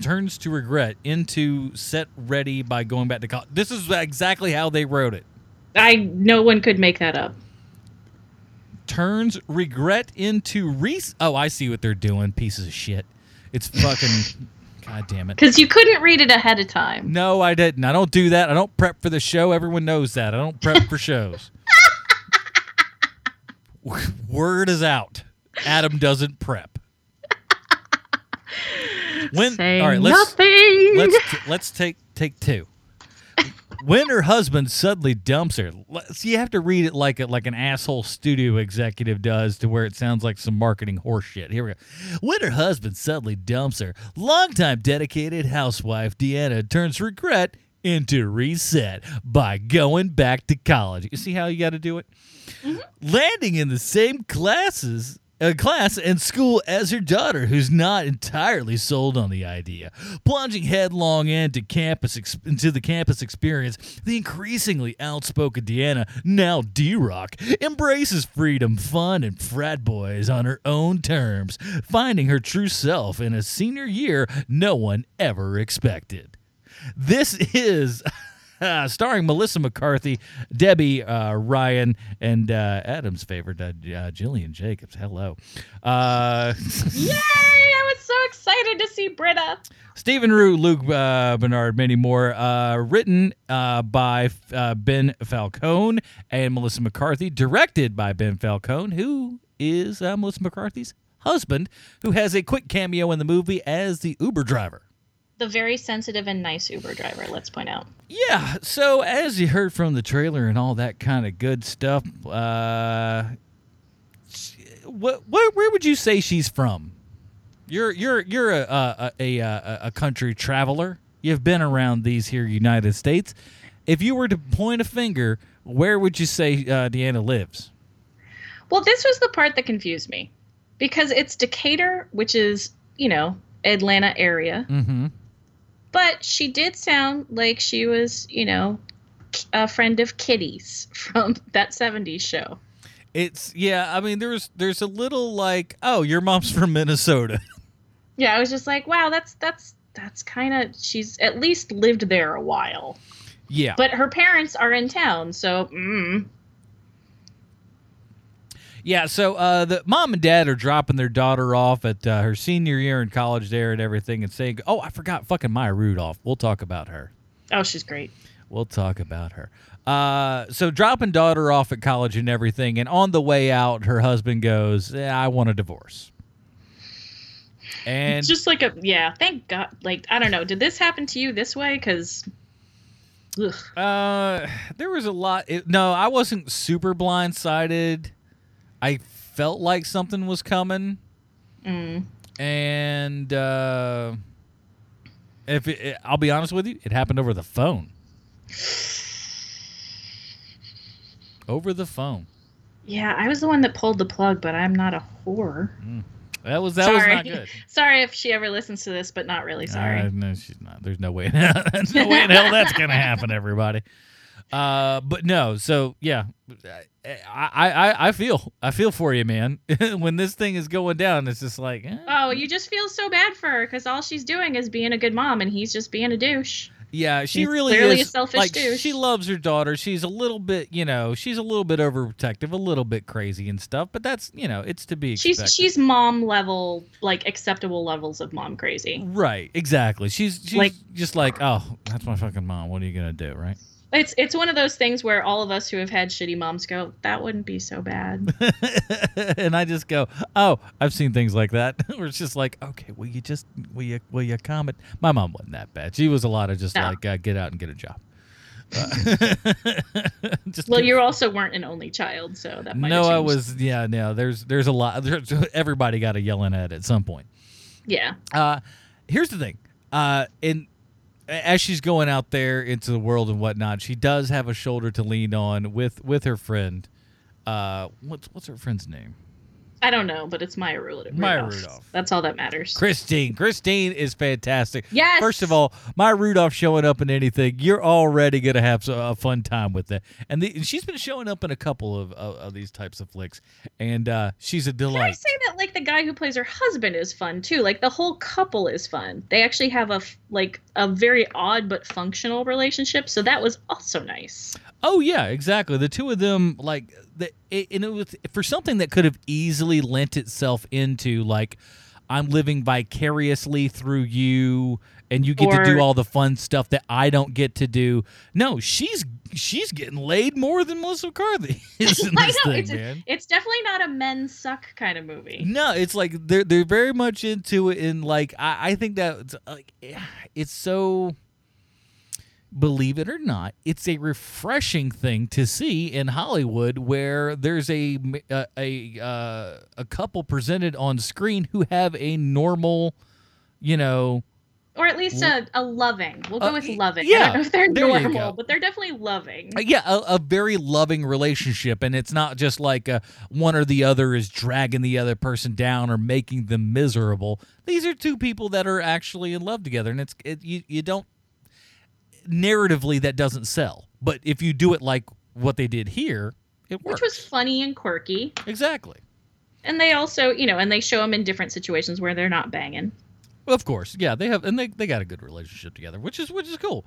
turns to regret into set ready by going back to college. This is exactly how they wrote it. I no one could make that up. Turns regret into re. Oh, I see what they're doing. Pieces of shit. It's fucking. God damn it. Because you couldn't read it ahead of time. No, I didn't. I don't do that. I don't prep for the show. Everyone knows that. I don't prep for shows. Word is out. Adam doesn't prep. When Say all right, let's nothing. let's let's take take two. When her husband suddenly dumps her, let's- you have to read it like a, like an asshole studio executive does, to where it sounds like some marketing horseshit. Here we go. When her husband suddenly dumps her, longtime dedicated housewife Deanna turns regret into reset by going back to college. You see how you got to do it? Mm-hmm. landing in the same classes uh, class and school as her daughter who's not entirely sold on the idea. Plunging headlong into campus ex- into the campus experience the increasingly outspoken deanna now d-rock embraces freedom fun and frat boys on her own terms finding her true self in a senior year no one ever expected. This is starring Melissa McCarthy, Debbie uh, Ryan, and uh, Adam's favorite, uh, uh, Gillian Jacobs. Hello. Uh, Yay! I was so excited to see Britta. Stephen Root, Luke uh, Benward, many more. Uh, written uh, by uh, Ben Falcone and Melissa McCarthy. Directed by Ben Falcone, who is uh, Melissa McCarthy's husband, who has a quick cameo in the movie as the Uber driver. The very sensitive and nice Uber driver. Let's point out. Yeah. So as you heard from the trailer and all that kind of good stuff, uh, what, where would you say she's from? You're you're you're a a, a, a a country traveler. You've been around these here United States. If you were to point a finger, where would you say uh, Deanna lives? Well, this was the part that confused me because it's Decatur, which is you know Atlanta area, Mm-hmm. But she did sound like she was you know a friend of Kitty's from that '70s show. It's yeah. I mean, there's there's a little like, oh, your mom's from Minnesota. Yeah, I was just like, wow, that's that's that's kind of she's at least lived there a while. Yeah. But her parents are in town, so mm, Yeah, so uh, the mom and dad are dropping their daughter off at uh, her senior year in college there and everything, and saying, "Oh, I forgot fucking Maya Rudolph. We'll talk about her. oh, she's great. We'll talk about her." Uh, so dropping daughter off at college and everything, and on the way out, her husband goes, eh, "I want a divorce." And It's just like a yeah. Thank God. Like I don't know. Did this happen to you this way? Because Uh, there was a lot. It, no, I wasn't super blindsided. I felt like something was coming, mm, and uh, if it, it- I'll be honest with you, it happened over the phone. Over the phone. yeah, I was the one that pulled the plug, but I'm not a whore. That was that was not good. sorry if she ever listens to this, but not really sorry. Uh, no, she's not. There's no way. There's no way in hell that's gonna happen. Everybody. Uh, but no, so yeah, I, I I feel I feel for you, man. when this thing is going down, it's just like, eh. Oh, you just feel so bad for her because all she's doing is being a good mom, and he's just being a douche. yeah, she He's really clearly is selfish like douche. she loves her daughter. She's a little bit, you know, she's a little bit overprotective, a little bit crazy and stuff. But that's you know, it's to be She's she's mom level, like acceptable levels of mom crazy. right, exactly. She's she's Like- just like, oh, that's my fucking mom. What are you gonna do, right? It's it's one of those things where all of us who have had shitty moms go, that wouldn't be so bad. and I just go, oh, I've seen things like that. Where it's just like, okay, will you just will you will you comment? My mom wasn't that bad. She was a lot of just No. like uh, get out and get a job. Uh, just well, you also weren't an only child, so that might no, I was yeah, no. There's there's a lot. There's, everybody got a yelling at at some point. Yeah. Uh, here's the thing. Uh, in as she's going out there into the world and whatnot, she does have a shoulder to lean on with with her friend. Uh, what's what's her friend's name? I don't know, but it's Maya Rudolph. Maya Rudolph. That's all that matters. Christine. Christine is fantastic. Yes. First of all, Maya Rudolph showing up in anything, you're already gonna have a fun time with that. And, the, she's been showing up in a couple of, of, of these types of flicks, and uh, she's a delight. Can I say that like the guy who plays her husband is fun too? Like the whole couple is fun. They actually have a like a very odd but functional relationship, so that was also nice. Oh yeah, exactly. The two of them, like, the, it, and it was for something that could have easily lent itself into like, I'm living vicariously through you, and you get to do all the fun stuff that I don't get to do. No, she's she's getting laid more than Melissa McCarthy is in this know thing, it's man. it's definitely not a men suck kind of movie. No, it's like they're they're very much into it, and like I, I think that it's, like it's so. Believe it or not, it's a refreshing thing to see in Hollywood where there's a a a, uh, a couple presented on screen who have a normal, you know, Or at least a, a loving. We'll go Uh, with loving. I yeah, don't know if they're there you go. normal, but they're definitely loving. Uh, yeah, a, a very loving relationship, and it's not just like uh one or the other is dragging the other person down or making them miserable. These are two people that are actually in love together, and it's it, you you don't narratively that doesn't sell, but if you do it like what they did here, it works. Which was funny and quirky. exactly. And they also, you know, and they show them in different situations where they're not banging. Well, Of course, yeah, they have, and they, they got a good relationship together, which is which is cool.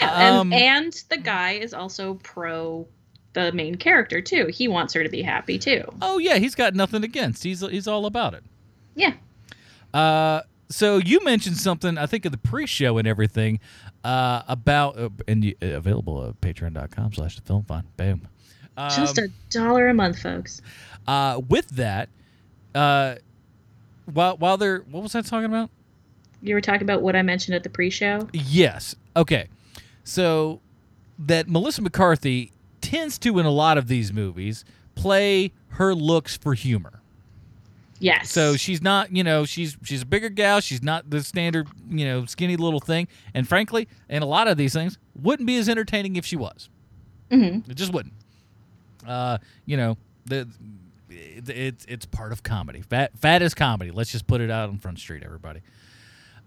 Yeah, and, Um, and the guy is also pro the main character too. He wants her to be happy too. Oh yeah, he's got nothing against. He's he's all about it. Yeah. Uh, so you mentioned something, I think, of the pre-show and everything uh, about, uh, and you, uh, available at patreon.com slash the film fun. Boom. Um, Just a dollar a month, folks. uh, with that, uh, while while they're, what was I talking about? You were talking about what I mentioned at the pre-show. Yes. Okay. So that Melissa McCarthy tends to, in a lot of these movies, play her looks for humor. Yes. So she's not, you know, she's she's a bigger gal. She's not the standard, you know, skinny little thing. And frankly, in a lot of these things, wouldn't be as entertaining if she was. Mm-hmm. It just wouldn't. Uh, you know, the it, it's it's part of comedy. Fat fat is comedy. Let's just put it out on Front Street, everybody.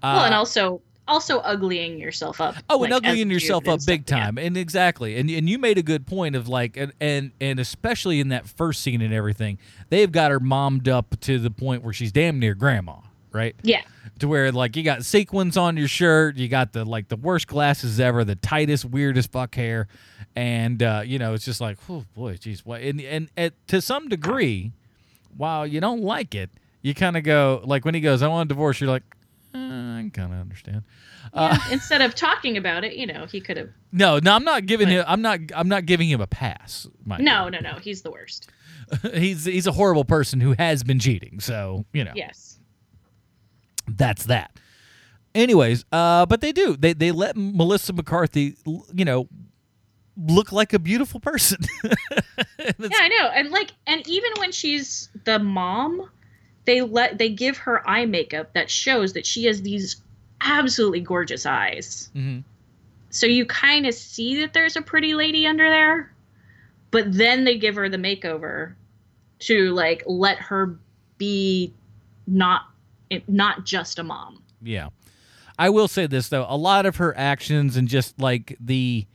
Uh, well, and also also uglying yourself up. Oh, and like, as uglying yourself up big stuff, yeah. time, and exactly, and and you made a good point of like, and and and especially in that first scene and everything, they've got her mommed up to the point where she's damn near grandma, right? Yeah. To where like you got sequins on your shirt, you got the like the worst glasses ever, the tightest, weirdest fuck hair, and uh, you know it's just like, oh boy, jeez, what? And and at, to some degree, while you don't like it, you kind of go like when he goes, "I want a divorce," you're like, eh, I kind of understand. Uh, Yeah, Instead of talking about it, you know, he could have. no, no, I'm not giving him. I'm not. I'm not giving him a pass. Mike. No, no, no. He's the worst. he's he's a horrible person who has been cheating. So you know, Yes. that's that. Anyways, uh, but they do. They they let Melissa McCarthy, you know, look like a beautiful person. Yeah, I know. And like, and even when she's the mom, they let they give her eye makeup that shows that she has these absolutely gorgeous eyes. Mhm. So you kind of see that there's a pretty lady under there, but then they give her the makeover to like let her be not not just a mom. Yeah. I will say this though, a lot of her actions and just like the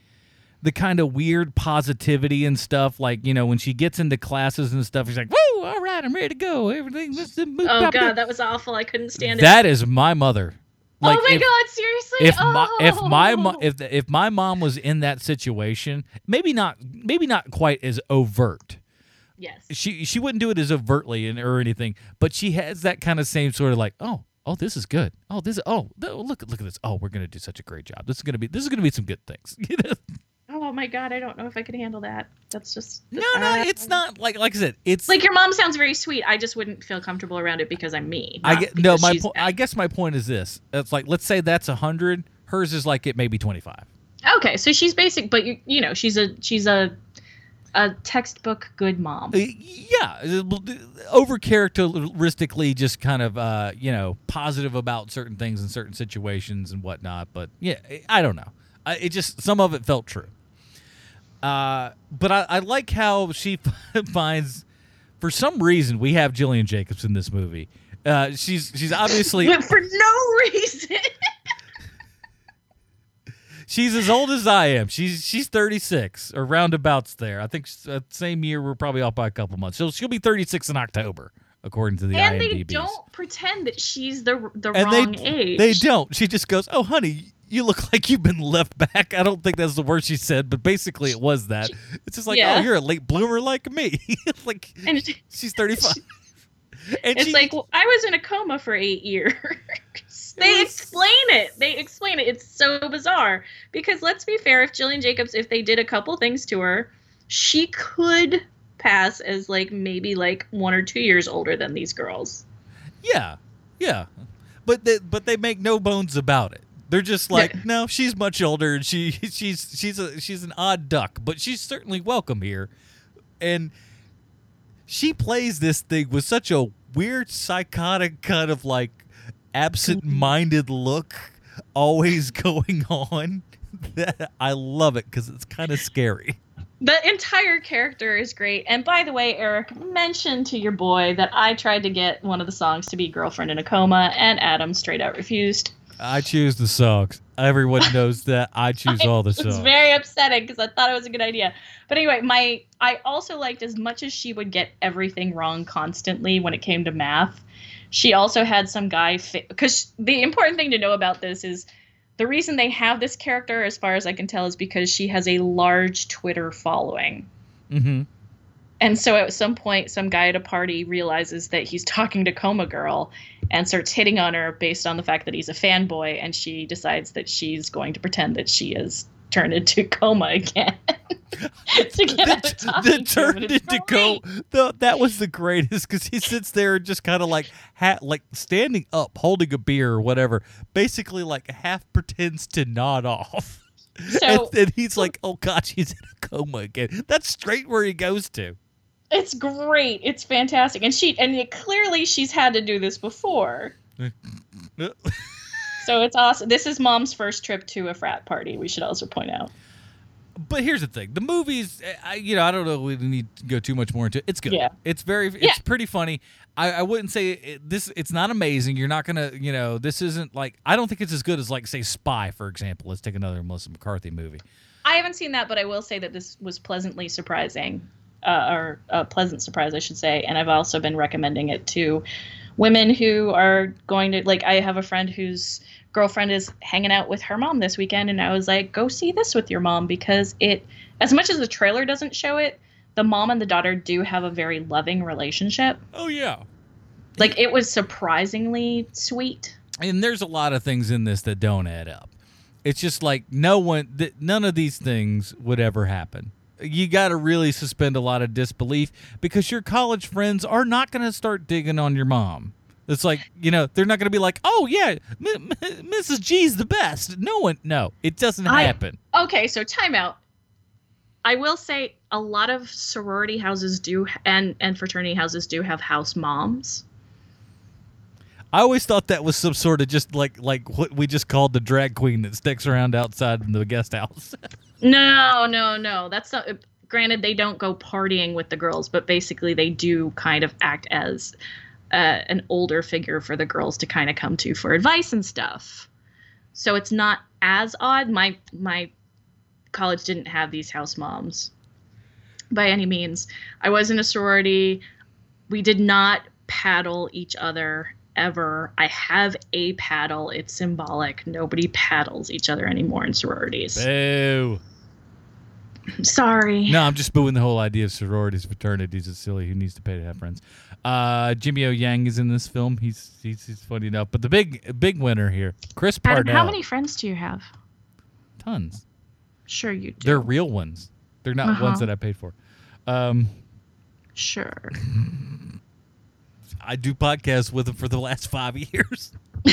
the kind of weird positivity and stuff. Like you know, when she gets into classes and stuff, she's like, "Woo, all right, I'm ready to go. Everything." This, Oh god, that was awful. I couldn't stand it. that is my mother. Oh like, oh my if- god, seriously? if my if oh. my Oh. mo- if if my mom was in that situation, maybe not maybe not quite as overt. Yes. She she wouldn't do it as overtly and or anything, but she has that kind of same sort of like, oh, oh, this is good. Oh, this oh, look look at this. Oh, we're gonna do such a great job. This is gonna be this is gonna be some good things. Oh my god, I don't know if I could handle that. That's just No, no, it's not like like I said, it's like your mom sounds very sweet. I just wouldn't feel comfortable around it because I'm me. I get no. My po- I guess my point is this. It's like let's say that's a hundred. Hers is like it may be twenty five. Okay, so she's basic, but you you know she's a she's a a textbook good mom. yeah over characteristically just kind of uh you know positive about certain things in certain situations and whatnot but yeah i don't know I, it just some of it felt true uh but i, I like how she finds for some reason we have gillian jacobs in this movie uh she's she's obviously But for no reason. she's as old as I am. She's she's 36 or roundabouts there. I think uh, same year we're probably off by a couple months. So she'll be 36 in October according to the and they don't pretend that she's the the and wrong they age. they don't. She just goes, "Oh, honey, you look like you've been left back." I don't think that's the word she said, but basically it was that. It's just like, Yeah. "Oh, you're a late bloomer like me." like And she's 35. and it's she, like well, I was in a coma for eight years. they explain it. They explain it. It's so bizarre because let's be fair. If Gillian Jacobs, if they did a couple things to her, she could pass as like maybe like one or two years older than these girls. Yeah, yeah, but they, but they make no bones about it. They're just like, no, she's much older, and she she's she's a she's an odd duck, but she's certainly welcome here, and she plays this thing with such a weird, psychotic kind of like absent-minded look, always going on. That I love it because it's kind of scary. The entire character is great. And by the way, Eric, mention to your boy that I tried to get one of the songs to be Girlfriend in a Coma, and Adam straight out refused. I choose the songs. Everyone knows that I choose all the socks. It's very upsetting because I thought it was a good idea. But anyway, my I also liked as much as she would get everything wrong constantly when it came to math. She also had some guy because the important thing to know about this is the reason they have this character, as far as I can tell, is because she has a large Twitter following. Mm-hmm. And so at some point, some guy at a party realizes that he's talking to Coma Girl and starts hitting on her based on the fact that he's a fanboy. And she decides that she's going to pretend that she is turned into Coma again. to get talking that turned into go. The, that was the greatest because he sits there and just kind of like ha- like standing up, holding a beer or whatever. Basically, like half pretends to nod off. So- and then he's like, "Oh God, she's in a coma again." That's straight where he goes to. It's great. It's fantastic. And she and it, clearly she's had to do this before. So it's awesome. This is mom's first trip to a frat party. We should also point out. But here's the thing: the movies, eh, I, you know, I don't know. We need to go too much more into it. It's good. Yeah. It's very. It's Yeah. pretty funny. I, I wouldn't say it, this. It's not amazing. You're not gonna. You know, this isn't like. I don't think it's as good as like say Spy, for example. Let's take another Melissa McCarthy movie. I haven't seen that, but I will say that this was pleasantly surprising, uh, or a pleasant surprise, I should say. And I've also been recommending it to women who are going to like. I have a friend whose girlfriend is hanging out with her mom this weekend, and I was like, "Go see this with your mom because it, as much as the trailer doesn't show it, the mom and the daughter do have a very loving relationship. Oh yeah. Like it was surprisingly sweet. and there's a lot of things in this that don't add up. It's just like no one, th- none of these things would ever happen. You got to really suspend a lot of disbelief because your college friends are not going to start digging on your mom. It's like you know they're not going to be like, oh yeah, M- M- Mrs. G's the best. No one, no, it doesn't I- happen. Okay, so timeout. I will say a lot of sorority houses do and and fraternity houses do have house moms. I always thought that was some sort of just like like what we just called the drag queen that sticks around outside in the guest house. No, no, no. That's not. Granted, they don't go partying with the girls, but basically they do kind of act as uh, an older figure for the girls to kind of come to for advice and stuff. So it's not as odd. My my college didn't have these house moms by any means. I was in a sorority. We did not paddle each other ever. I have a paddle. It's symbolic. Nobody paddles each other anymore in sororities. Boo. Sorry. No, I'm just booing the whole idea of sororities, fraternities. It's silly. Who needs to pay to have friends? Uh, Jimmy O Yang is in this film. He's he's, he's funny enough. But the big big winner here, Chris Adam, Parnell. how many friends do you have? Tons. Sure, you do. They're real ones. They're not Uh-huh. ones that I paid for. Um, Sure. I do podcasts with them for the last five years.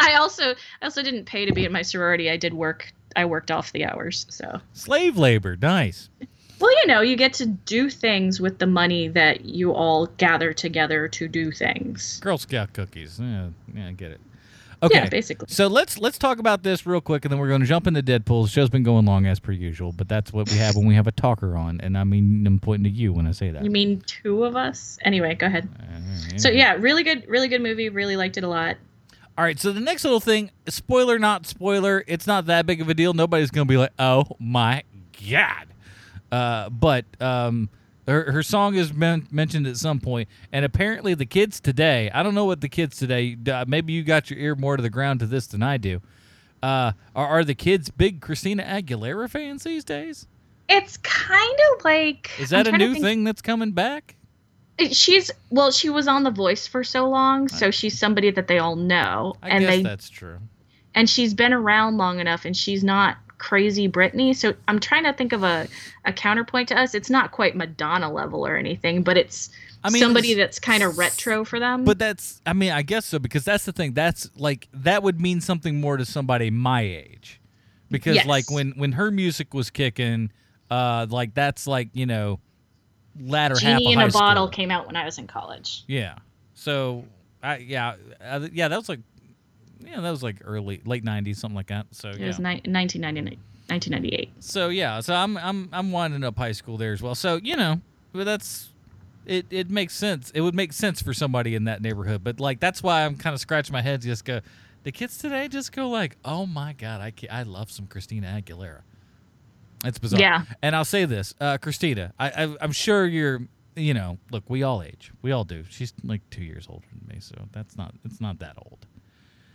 I also I also didn't pay to be in my sorority. I did work. I worked off the hours. So Slave labor, nice. well, you know, you get to do things with the money that you all gather together to do things. Girl Scout cookies. Yeah, yeah, I get it. Okay, Yeah, basically. So let's let's talk about this real quick, and then we're going to jump into Deadpool. The show's been going long as per usual, but that's what we have when we have a talker on, and I mean I'm pointing to you when I say that. You mean two of us? Anyway, go ahead. Uh, So yeah, really good, really good movie. Really liked it a lot. All right, so the next little thing, spoiler, not spoiler, it's not that big of a deal. Nobody's going to be like, oh my God. Uh, but um, her, her song is men- mentioned at some point, and apparently the kids today, I don't know what the kids today, uh, maybe you got your ear more to the ground to this than I do. Uh, are, are the kids big Christina Aguilera fans these days? It's kind of like Is I'm that a new thing that's coming back? She's well, she was on The Voice for so long, so she's somebody that they all know, I and guess they that's true. and she's been around long enough, and she's not crazy Britney. So I'm trying to think of a a counterpoint to us. It's not quite Madonna level or anything, but it's I mean, somebody that's kind of retro for them. But that's, I mean, I guess so because that's the thing. That's like that would mean something more to somebody my age, because Yes. like when when her music was kicking, uh, like that's like you know, latter half Genie of in a Bottle school. came out when I was in college. Yeah. So, I yeah, uh, yeah, that was like, yeah, that was like early late '90s, something like that. So It yeah. was ni- 1999 1998. So yeah, so I'm I'm I'm winding up high school there as well. So you know, but that's it. It makes sense. It would make sense for somebody in that neighborhood. But like that's why I'm kind of scratching my head. Just go, the kids today just go like, oh my god, I I love some Christina Aguilera. It's bizarre. Yeah. And I'll say this, uh, Christina, I, I I'm sure you're. You know, look, we all age. We all do. She's like two years older than me, so that's not. It's not that old.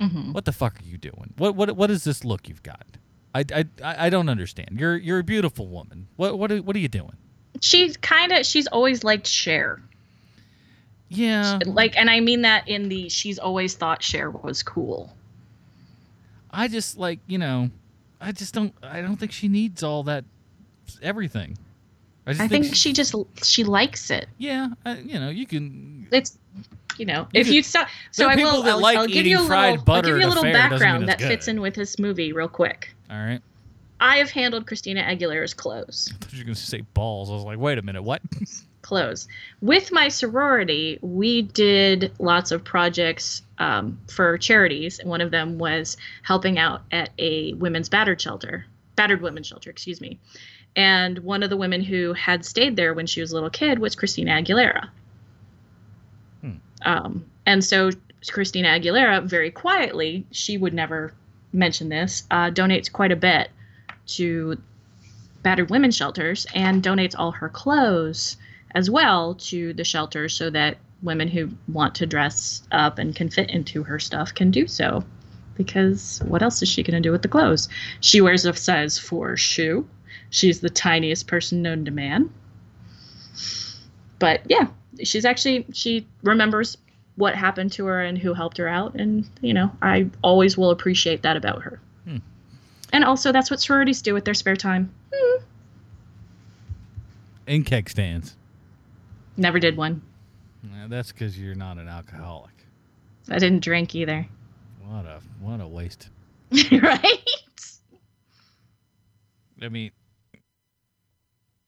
Mhm. What the fuck are you doing? What what what is this look you've got? I, I, I I don't understand. You're you're a beautiful woman. What what are, what are you doing? She's kind of she's always liked Cher. Yeah. Like and I mean that in the she's always thought Cher was cool. I just like you know, I just don't. I don't think she needs all that everything. I just I think she just she likes it. Yeah, I, you know, you can. It's you know, You if could- you saw so I will I'll, like I'll give you a fried little I'll give you a little fair, doesn't mean background that fits in with this movie real quick. All right. I have handled Christina Aguilera's clothes. I thought you were gonna say balls. I was like, wait a minute, what? clothes. With my sorority, we did lots of projects um, for charities, and one of them was helping out at a women's battered shelter, battered women's shelter, excuse me. And one of the women who had stayed there when she was a little kid was Christina Aguilera. Um, and so Christina Aguilera, very quietly, she would never mention this, uh, donates quite a bit to battered women's shelters and donates all her clothes as well to the shelters so that women who want to dress up and can fit into her stuff can do so. Because what else is she going to do with the clothes? She wears a size 4 shoe. She's the tiniest person known to man. But yeah, she's actually, she remembers what happened to her and who helped her out. And, you know, I always will appreciate that about her. Hmm. And also, that's what sororities do with their spare time. In keg stands. Never did one. Yeah, that's because you're not an alcoholic. I didn't drink either. What a what a waste. right? I mean.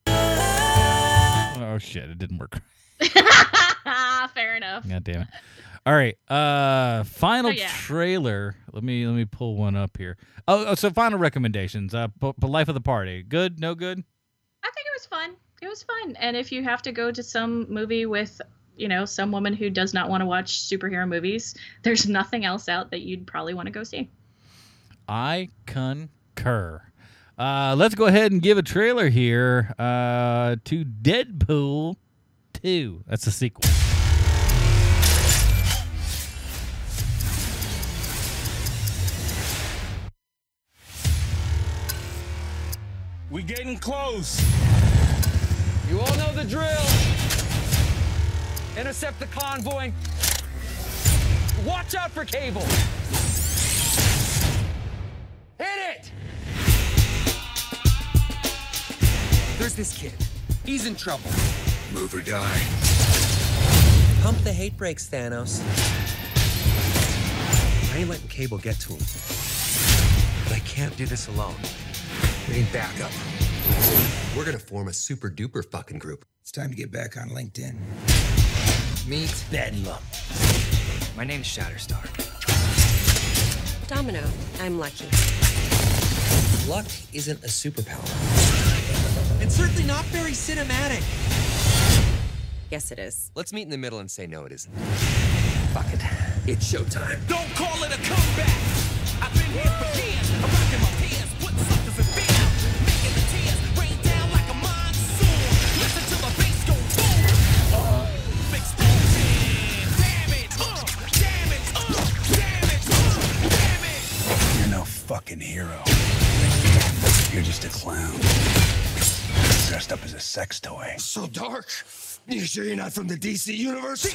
Oh shit! It didn't work. Fair enough. God damn it! All right. Uh, final So, yeah. trailer. Let me let me pull one up here. Oh, oh so final recommendations. Uh, P- Life of the Party. Good? No good? I think it was fun. It was fun. And if you have to go to some movie with, you know, some woman who does not want to watch superhero movies, there's nothing else out that you'd probably want to go see. I concur. Uh, let's go ahead and give a trailer here uh, to Deadpool 2. That's a sequel. We getting close. You all know the drill. Intercept the convoy. Watch out for cable. Hit it! There's this kid. He's in trouble. Move or die. Pump the hate brakes, Thanos. I ain't letting Cable get to him. But I can't do this alone. We need backup. We're gonna form a super duper fucking group. It's time to get back on LinkedIn. Meet Bedlam. My name's Shatterstar. Domino, I'm lucky. Luck isn't a superpower. It's certainly not very cinematic. Yes, it is. Let's meet in the middle and say no, it isn't. Fuck it. It's showtime. Don't call it a comeback. Fucking hero. You're just a clown. Dressed up as a sex toy. So dark. You sure you're not from the DC universe?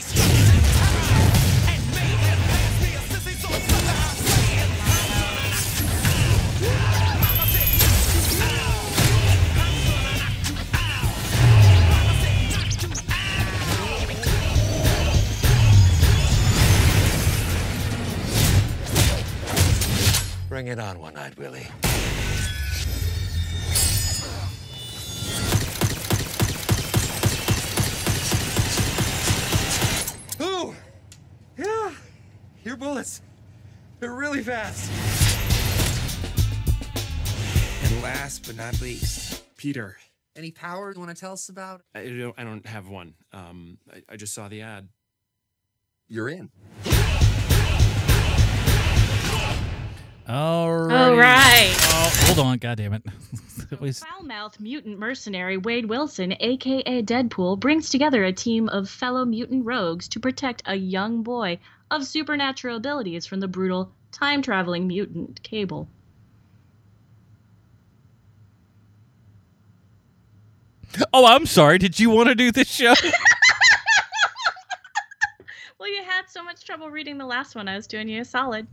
Bring it on, One-Eyed Willie. Ooh. Yeah. Your bullets. They're really fast. And last but not least, Peter. Any power you want to tell us about? I don't, I don't have one. Um, I, I just saw the ad. You're in. All right. All right. Oh, hold on. God damn it. Always- Foul-mouthed mutant mercenary Wade Wilson, aka Deadpool, brings together a team of fellow mutant rogues to protect a young boy of supernatural abilities from the brutal time-traveling mutant Cable. oh, I'm sorry. Did you want to do this show? Well, you had so much trouble reading the last one. I was doing you a solid.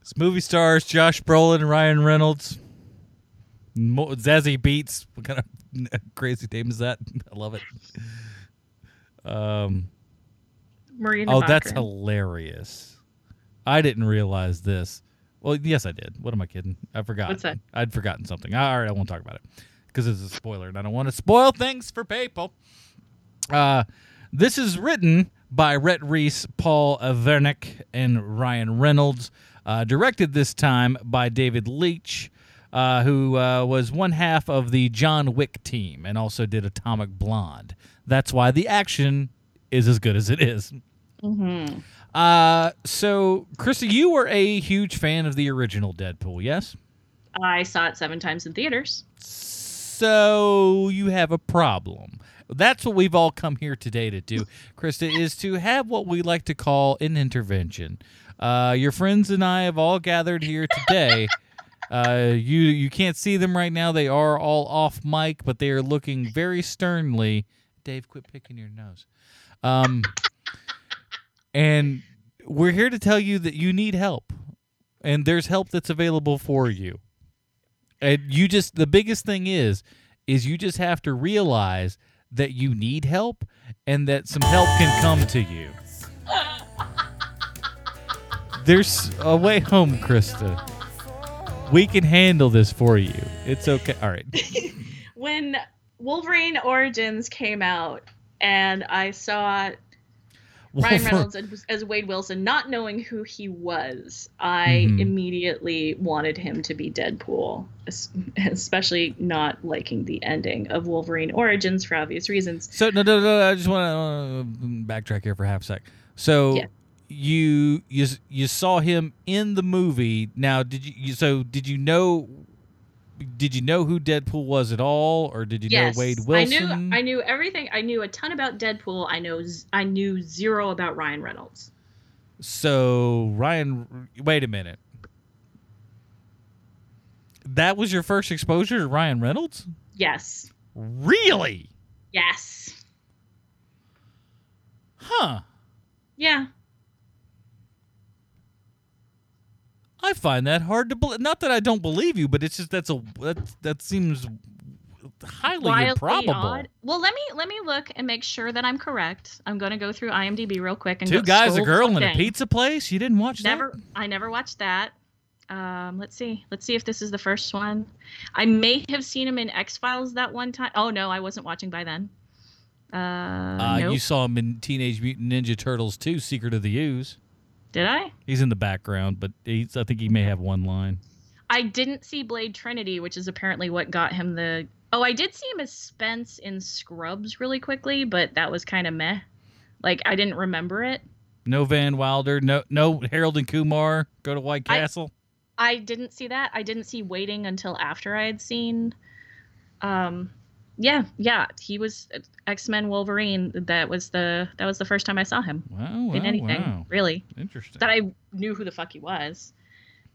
This movie stars Josh Brolin and Ryan Reynolds. Mo- Zazie Beetz. What kind of crazy name is that? I love it. Um. Marina Oh, that's hilarious. I didn't realize this. Well, yes, I did. What am I kidding? I forgot. What's that? I'd forgotten something. All right, I won't talk about it because it's a spoiler, and I don't want to spoil things for people. Uh, this is written by Rhett Reese, Paul Wernick, and Ryan Reynolds. Uh, directed this time by David Leitch, uh, who uh, was one half of the John Wick team and also did Atomic Blonde. That's why the action is as good as it is. Mm-hmm. Uh, so, Krista, you were a huge fan of the original Deadpool, yes? I saw it seven times in theaters. So you have a problem. That's what we've all come here today to do, Krista, is to have what we like to call an intervention. Uh, your friends and I have all gathered here today. Uh, you you can't see them right now; they are all off mic, but they are looking very sternly. Dave, quit picking your nose. Um, and we're here to tell you that you need help, and there's help that's available for you. And you just the biggest thing is is you just have to realize that you need help and that some help can come to you. There's a way home, Krista. We can handle this for you. It's okay. All right. when Wolverine Origins came out and I saw Ryan Reynolds as, as Wade Wilson, not knowing who he was, I Mhm. immediately wanted him to be Deadpool, especially not liking the ending of Wolverine Origins for obvious reasons. So no, no, no. I just want to backtrack here for half a sec. So Yeah. you you you saw him in the movie. Now, did you, you so did you know did you know who Deadpool was at all or did you yes, know Wade Wilson? I knew I knew everything. I knew a ton about Deadpool. I know I knew zero about Ryan Reynolds. So, Ryan wait a minute. That was your first exposure to Ryan Reynolds? Yes. Really? Yes. Huh. Yeah. I find that hard to believe. Not that I don't believe you, but it's just that's a that that seems highly Wildly improbable. odd. Well, let me let me look and make sure that I'm correct. I'm going to go through IMDb real quick and Two guys, a girl, in a pizza place. You didn't watch that Never. I never watched that. Um, let's see. Let's see if this is the first one. I may have seen him in X Files that one time. Oh no, I wasn't watching by then. Uh. Uh, nope. You saw him in Teenage Mutant Ninja Turtles 2: Secret of the Ooze. Did I? He's in the background, but he's, I think he may have one line. I didn't see Blade Trinity, which is apparently what got him the. Oh, I did see him as Spence in Scrubs really quickly, but that was kind of meh. Like I didn't remember it. No Van Wilder. No no Harold and Kumar go to White I- Castle. I didn't see that. I didn't see waiting until after I had seen. Um, yeah, yeah, he was X Men Wolverine. That was the that was the first time I saw him wow, in wow, anything wow. really. Interesting. That I knew who the fuck he was,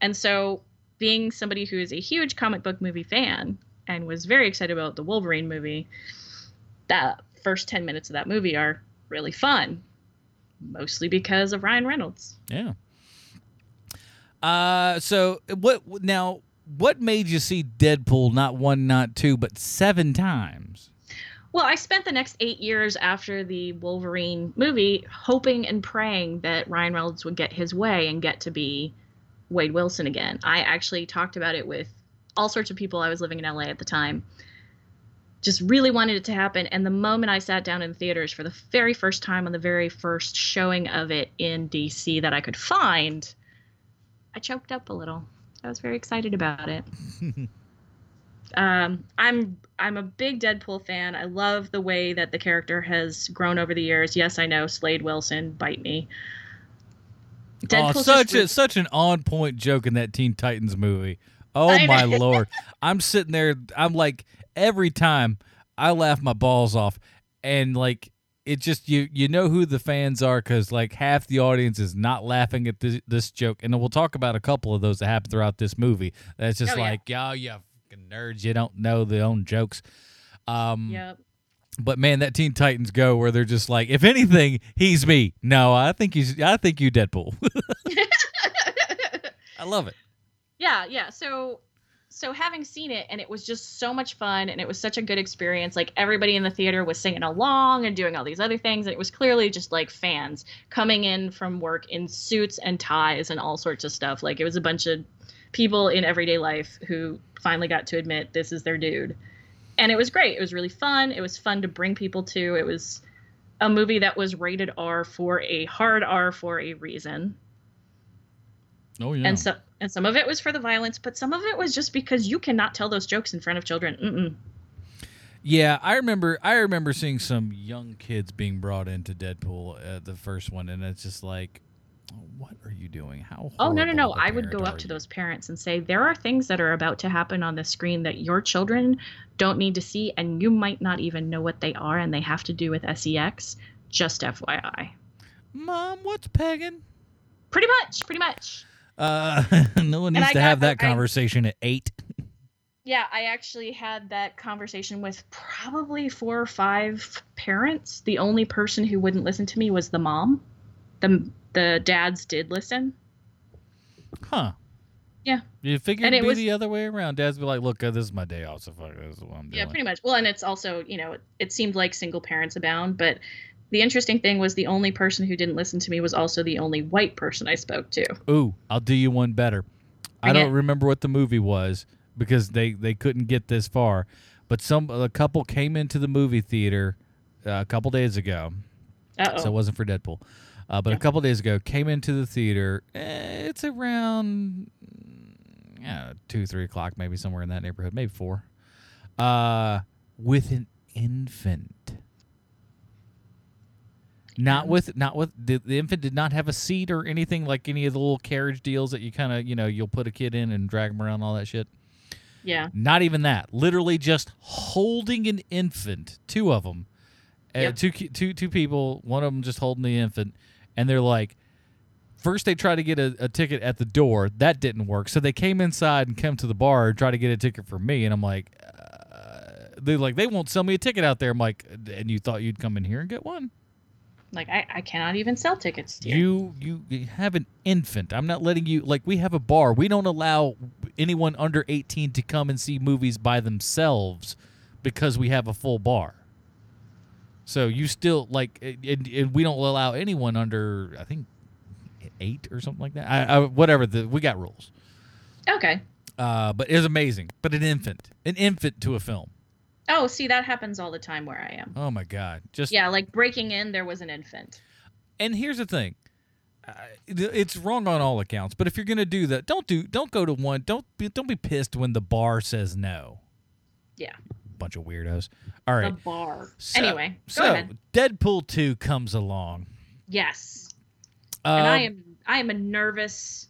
and so being somebody who is a huge comic book movie fan and was very excited about the Wolverine movie, that first ten minutes of that movie are really fun, mostly because of Ryan Reynolds. Yeah. Uh, so what now? What made you see Deadpool not one, not two, but seven times? Well, I spent the next eight years after the Wolverine movie hoping and praying that Ryan Reynolds would get his way and get to be Wade Wilson again. I actually talked about it with all sorts of people. I was living in LA at the time. Just really wanted it to happen. And the moment I sat down in the theaters for the very first time on the very first showing of it in DC that I could find, I choked up a little. I was very excited about it. Um, I'm I'm a big Deadpool fan. I love the way that the character has grown over the years. Yes, I know Slade Wilson, bite me. oh, such a such an on point joke in that Teen Titans movie. Oh my lord! I'm sitting there. I'm like every time I laugh my balls off, and like it just you you know who the fans are because like half the audience is not laughing at this, this joke, and we'll talk about a couple of those that happen throughout this movie. That's just Oh, yeah. like yo, you fucking nerds, you don't know the own jokes. Um, Yep. But man, that Teen Titans Go where they're just like, if anything, he's me. No, I think he's. I think you Deadpool. I love it. Yeah, yeah. So so having seen it and it was just so much fun and it was such a good experience. Like everybody in the theater was singing along and doing all these other things and it was clearly just like fans coming in from work in suits and ties and all sorts of stuff. Like it was a bunch of people in everyday life who finally got to admit this is their dude. And it was great. It was really fun. It was fun to bring people to. It was a movie that was rated R for a hard R for a reason. Oh yeah. And so and some of it was for the violence, but some of it was just because you cannot tell those jokes in front of children. Mm-mm. Yeah, I remember. I remember seeing some young kids being brought into Deadpool, uh, the first one, and it's just like, what are you doing? How? Oh no no no! I would go up to you? those parents and say there are things that are about to happen on the screen that your children don't need to see, and you might not even know what they are, and they have to do with sex. Just FYI. Mom, what's pegging? Pretty much, pretty much. Uh, no one needs to have that I- conversation at eight. Yeah, I actually had that conversation with probably four or five parents. The only person who wouldn't listen to me was the mom. The the dads did listen. Huh? Yeah. You figure And it'd it be was- the other way around. Dads be like, "Look, uh, this is my day off, so fuck, this is what I'm doing." Yeah, pretty much. Well, and it's also, you know, it, it seemed like single parents abound, but the interesting thing was the only person who didn't listen to me was also the only white person I spoke to. Ooh, I'll do you one better. I don't remember what the movie was because they they couldn't get this far, but some a couple came into the movie theater uh, a couple days ago. Uh-oh. So it wasn't for Deadpool, uh, but a couple days ago came into the theater. Eh, it's around mm, yeah two three o'clock maybe somewhere in that neighborhood maybe four, uh, with an infant. Not with not with the, the infant did not have a seat or anything like any of the little carriage deals that you kind of you know you'll put a kid in and drag them around all that shit. Yeah. Not even that. Literally just holding an infant, two of them, uh, Yep. two ki- two two people, one of them just holding the infant, and they're like, first they try to get a, a ticket at the door, that didn't work, so they came inside and come to the bar and try to get a ticket for me, and I'm like, uh, they're like, they won't sell me a ticket out there. I'm like, and you thought you'd come in here and get one? Like I, I cannot even sell tickets to you. You, you have an infant. I'm not letting you like we have a bar. We don't allow anyone under 18 to come and see movies by themselves because we have a full bar. So you still like and, and we don't allow anyone under I think 8 or something like that. I, I whatever the we got rules. Okay. Uh but it was amazing. But an infant, an infant to a film. Oh, see, that happens all the time where I am. Oh my god. Just Yeah, like breaking in, there was an infant. and here's the thing uh, it's wrong on all accounts but if you're gonna do that don't do don't go to one don't be don't be pissed when the bar says no Yeah. bunch of weirdos all right The bar. So- anyway, so ahead. deadpool 2 comes along Yes. and I Um, am I am a nervous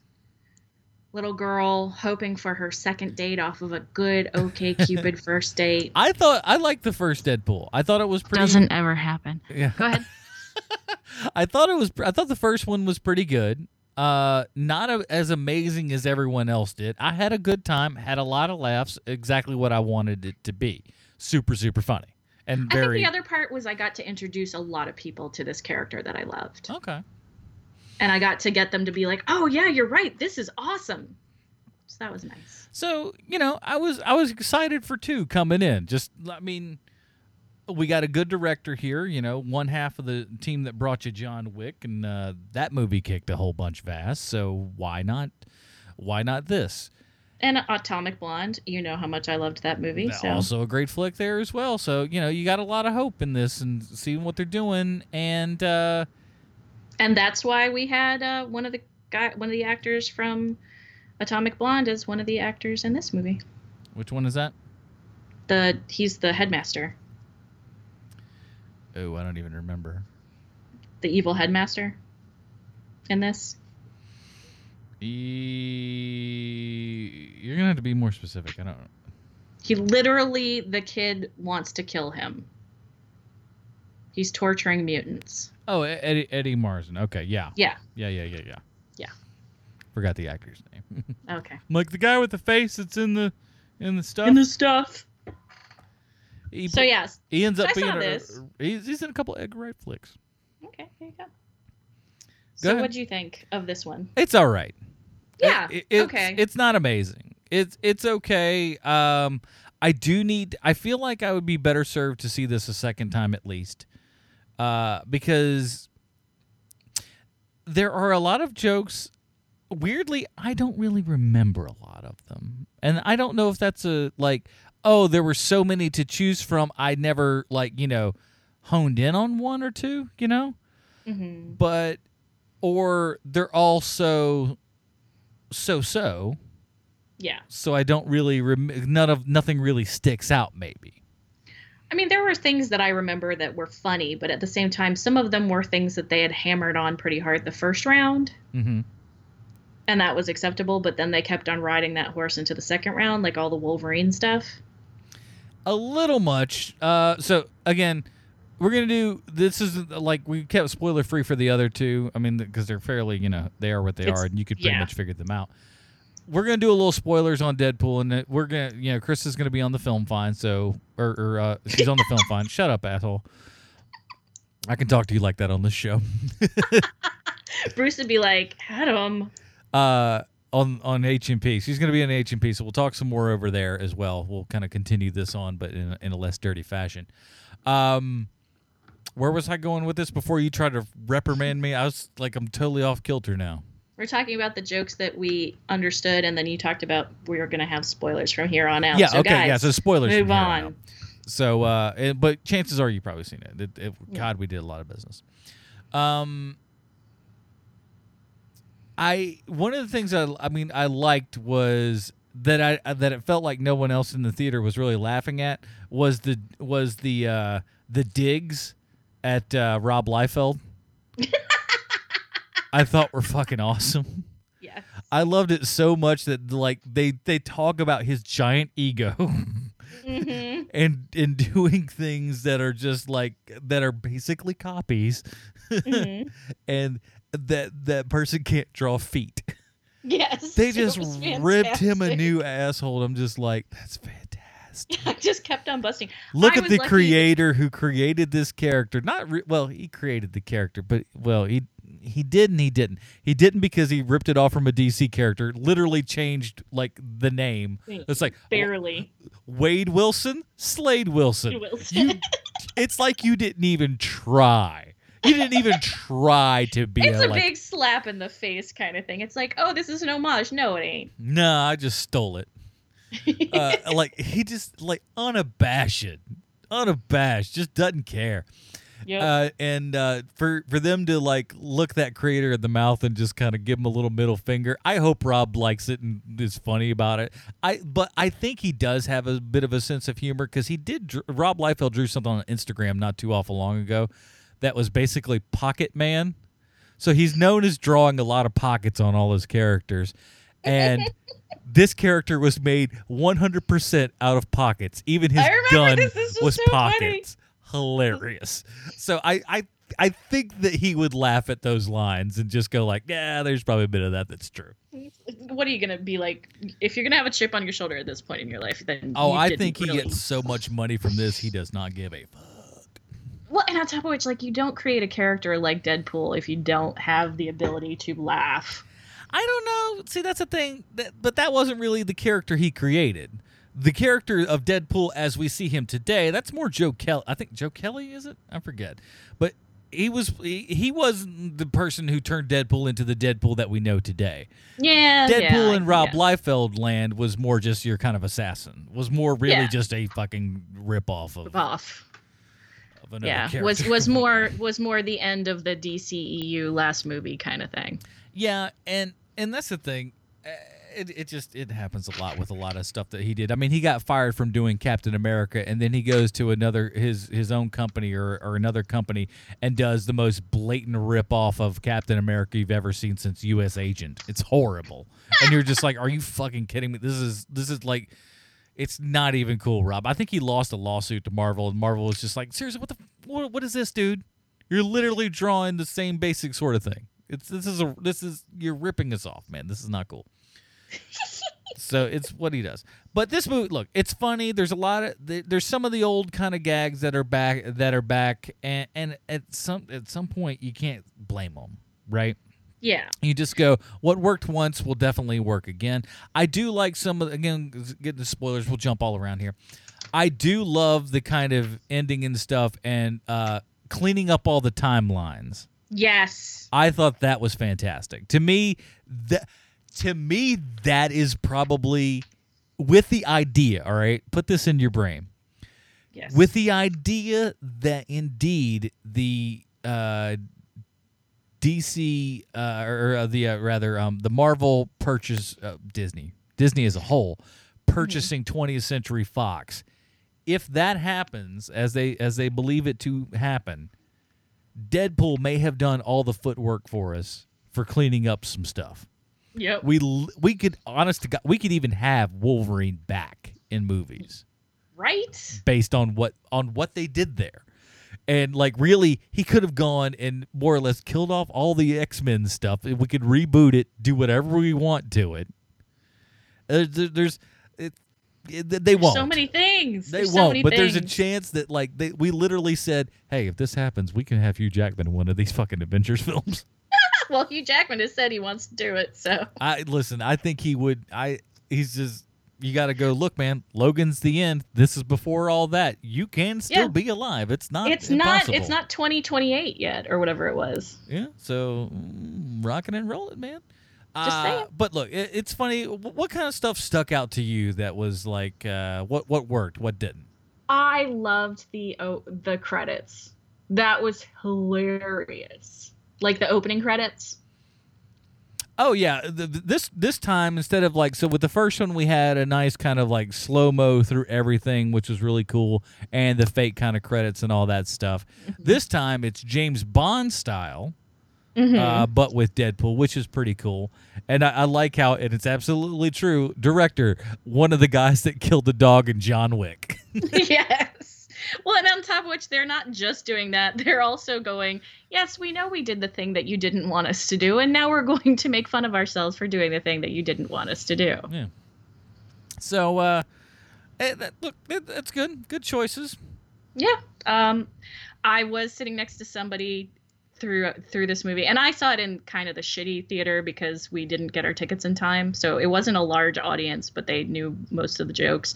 little girl hoping for her second date off of a good OK Cupid first date. i thought i liked the first deadpool i thought it was pretty Doesn't ever happen. Yeah. Go ahead. i thought it was i thought the first one was pretty good uh not a, as amazing as everyone else did i had a good time had a lot of laughs exactly what i wanted it to be super super funny and very... I think the other part was I got to introduce a lot of people to this character that I loved. okay And I got to get them to be like, "Oh yeah, you're right. This is awesome." So that was nice. So you know, I was I was excited for two coming in. Just I mean, we got a good director here. You know, one half of the team that brought you John Wick, and uh, that movie kicked a whole bunch of ass. So why not? Why not this? And Atomic Blonde, you know how much I loved that movie. So Also a great flick there as well. So you know, you got a lot of hope in this and seeing what they're doing. And uh, and that's why we had uh, one of the guy, one of the actors from Atomic Blonde, as one of the actors in this movie. which one is that? The he's the headmaster, Oh, I don't even remember. the evil headmaster. In this, E- you're gonna have to be more specific. I don't. he literally the kid wants to kill him. He's torturing mutants. Oh, Eddie Eddie Marsan. Okay, yeah. Yeah. Yeah, yeah, yeah, yeah. Yeah. Forgot the actor's name. Okay. like the guy with the face that's in the in the stuff. In the stuff. He, So yes, he ends so up I being saw a, this. he's, he's in a couple Edgar Wright flicks. Okay, here you go. Go so ahead. what do you think of this one? It's all right. Yeah. It- it's, okay. It's not amazing. It's it's okay. Um, I do need. I feel like I would be better served to see this a second time at least, uh, because there are a lot of jokes. Weirdly, I don't really remember a lot of them, and I don't know if that's a like. Oh, there were so many to choose from. I never like you know honed in on one or two. You know hmm but or they're all so so so Yeah. so i don't really rem- none of nothing really sticks out maybe I mean, there were things that I remember that were funny, but at the same time, some of them were things that they had hammered on pretty hard the first round, mm-hmm. and that was acceptable. But then they kept on riding that horse into the second round, like all the Wolverine stuff. a little much uh so again we're gonna do this is like we kept spoiler free for the other two i mean because they're fairly you know they are what they It's- are and you could pretty yeah. much figure them out we're gonna do a little spoilers on deadpool and we're gonna you know chris is gonna be on the film fine so or, or uh she's on the film fine shut up asshole i can talk to you like that on this show Bruce would be like, Adam. uh, on on HMP. She's going to be on HMP, so we'll talk some more over there as well. We'll kind of continue this on, but in a, in a less dirty fashion. Um, where was I going with this before you tried to reprimand me? I was like, I'm totally off kilter now. We're talking about the jokes that we understood, and then you talked about we were going to have spoilers from here on out. yeah, so okay, guys, yeah. So spoilers. Move on. out. So, uh, it- but chances are you've probably seen it. It- it- God, we did a lot of business. Um, I one of the things I I mean I liked was that I that it felt like no one else in the theater was really laughing at was the was the uh, the digs at uh, Rob Liefeld I thought were fucking awesome. Yes. I loved it so much that like they they talk about his giant ego Mhm. and and doing things that are just like that are basically copies, Mhm. and that that person can't draw feet. Yes. They just ripped him a new asshole. I'm just like, that's fantastic. I just kept on busting. Look I at the lucky- creator who created this character. Not re- well, he created the character, but well, he he did and he didn't. He didn't because he ripped it off from a DC character. Literally changed like the name. It's like barely. Wade Wilson, Slade Wilson. Wilson. You, it's like you didn't even try. You didn't even try to be It's a, a like. big slap in the face kind of thing. It's like, oh, this is an homage. No, it ain't. No, I just stole it. uh, like he just like unabashed, unabashed, just doesn't care. Yep. Uh, and uh, for for them to like look that creator in the mouth and just kind of give him a little middle finger. I hope Rob likes it and is funny about it. I but I think he does have a bit of a sense of humor because he did. Rob Liefeld drew something on Instagram not too awful long ago that was basically Pocket Man. So he's known as drawing a lot of pockets on all his characters. And this character was made 100% out of pockets. Even his gun this. This was was so funny. pockets. Hilarious. So I, I I think that he would laugh at those lines and just go like, "Yeah, there's probably a bit of that that's true." What are you gonna be like? If you're gonna have a chip on your shoulder at this point in your life, then Oh, I think he gets so much money from this, he does not give a fuck. Well, and on top of which, like, you don't create a character like Deadpool if you don't have the ability to laugh. I don't know. See, that's the thing. That, but that wasn't really the character he created. The character of Deadpool as we see him today, that's more Joe Kelly. I think Joe Kelly is it? I forget. But he was he, he was the person who turned Deadpool into the Deadpool that we know today. Yeah, Deadpool yeah, in Rob yeah. Liefeld land was more just your kind of assassin. Was more really Yeah. just a fucking rip off of, rip off. of another Yeah, character. was was more was more the end of the DCEU last movie kind of thing. Yeah, and and that's the thing. Uh, It, it just it happens a lot with a lot of stuff that he did. I mean, he got fired from doing Captain America, and then he goes to another his his own company or, or another company and does the most blatant rip off of Captain America you've ever seen since U.S. Agent. It's horrible, and you're just like, are you fucking kidding me? This is this is like. It's not even cool, Rob. I think he lost a lawsuit to Marvel, and Marvel was just like, seriously, what the what, what is this, dude? You're literally drawing the same basic sort of thing. It's this is a this is you're ripping us off, man. This is not cool. So it's what he does. But this movie, look, it's funny. There's a lot of there's some of the old kind of gags that are back that are back, and and at some at some point you can't blame them, right? Yeah. You just go, what worked once will definitely work again. I do like some of again, getting the spoilers. We'll jump all around here. I do love the kind of ending and stuff and uh, cleaning up all the timelines. Yes. I thought that was fantastic. To me, that to me that is probably with the idea. All right, put this in your brain. Yes. With the idea that indeed the uh, DC uh, or uh, the uh, rather um, the Marvel purchase uh, Disney Disney as a whole purchasing 20th Century Fox. If that happens as they as they believe it to happen, Deadpool may have done all the footwork for us for cleaning up some stuff. Yep. We we could honest to God, we could even have Wolverine back in movies Right? based on what on what they did there. And like really, he could have gone and more or less killed off all the X Men stuff. We could reboot it, do whatever we want to it. Uh, there- there's, it, it- they There's won't. so many things. They There's won't, many but there's a chance that like they, we literally said, "Hey, if this happens, we can have Hugh Jackman in one of these fucking adventures films." well, Hugh Jackman has said he wants to do it, so I listen. I think he would. I he's just. You got to go. Look, man. Logan's the end. This is before all that. You can still Yeah. be alive. It's not. it's impossible. not it's not 2028 yet or whatever it was. Yeah. So mm, rocking and rolling, man. Just Uh, saying. But look, it, it's funny. Wh- What kind of stuff stuck out to you that was like uh, what what worked, what didn't? I loved the oh, the credits. That was hilarious. Like the opening credits. Oh yeah, th- th- this this time instead of like so with the first one we had a nice kind of like slow mo through everything, which was really cool, and the fake kind of credits and all that stuff. This time it's James Bond style, Mhm. uh, but with Deadpool, which is pretty cool. And I, I like how, and it's absolutely true. Director, one of the guys that killed the dog in John Wick. yes. Well, and on top of which, they're not just doing that; they're also going, "Yes, we know we did the thing that you didn't want us to do, and now we're going to make fun of ourselves for doing the thing that you didn't want us to do." Yeah. So, uh, eh, that, look, that, that's good. Good choices. Yeah. Um, I was sitting next to somebody through through this movie, and I saw it in kind of the shitty theater because we didn't get our tickets in time, so it wasn't a large audience, but they knew most of the jokes.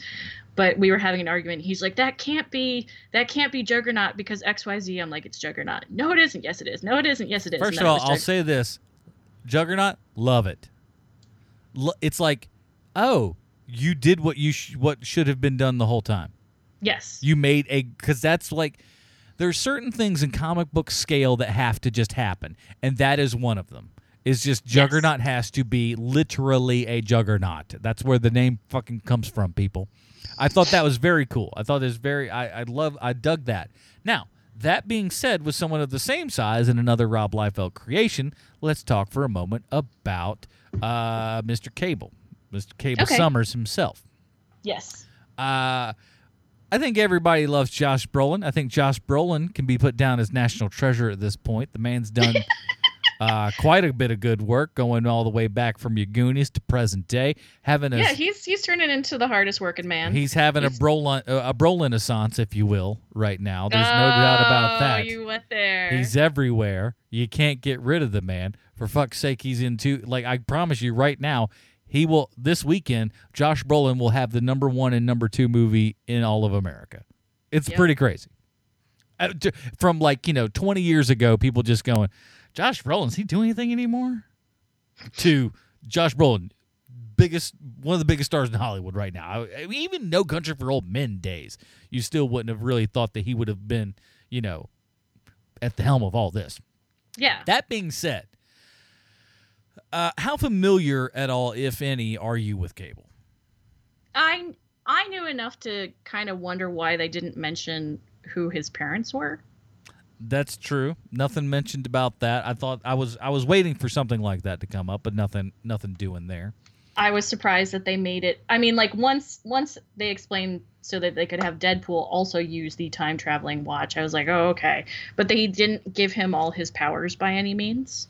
But we were having an argument. He's like, "That can't be that can't be Juggernaut because X Y Z." I'm like, "It's Juggernaut." No, it isn't. Yes, it is. No, it isn't. Yes, it is. First of all, I'll say this: Juggernaut, love it. Lo- It's like, oh, you did what you sh- what should have been done the whole time. yes. You made a because that's like there's certain things in comic book scale that have to just happen, and that is one of them. Is just Juggernaut has to be literally a juggernaut. That's where the name fucking comes from, people. I thought that was very cool. I thought it was very. I, I love. I dug that. Now that being said, with someone of the same size and another Rob Liefeld creation, let's talk for a moment about uh, Mr. Cable, Mr. Cable Okay. Summers himself. Yes. Uh, I think everybody loves Josh Brolin. I think Josh Brolin can be put down as national treasure at this point. The man's done uh, quite a bit of good work, going all the way back from your Goonies to present day. Having a Yeah, he's he's turning into the hardest working man. he's having a Brolin a Brolin renaissance, if you will, right now. There's no doubt about Oh, that. You went there. He's everywhere. You can't get rid of the man. For fuck's sake, he's into like I promise you right now, he will this weekend, Josh Brolin will have the number 1 and number 2 movie in all of America. It's Yep. pretty crazy. Uh, from like, you know, 20 years ago, people just going, "Josh Brolin, is he doing anything anymore?" to Josh Brolin, biggest one of the biggest stars in Hollywood right now. I, I mean, even No Country for Old Men days, you still wouldn't have really thought that he would have been, you know, at the helm of all this. yeah. That being said, uh, how familiar at all, if any, are you with cable? I I knew enough to kind of wonder why they didn't mention who his parents were. That's true. Nothing mentioned about that. I thought I was I was waiting for something like that to come up, but nothing nothing doing there. I was surprised that they made it. I mean, like once once they explained so that they could have Deadpool also use the time traveling watch. I was like, oh okay, but they didn't give him all his powers by any means.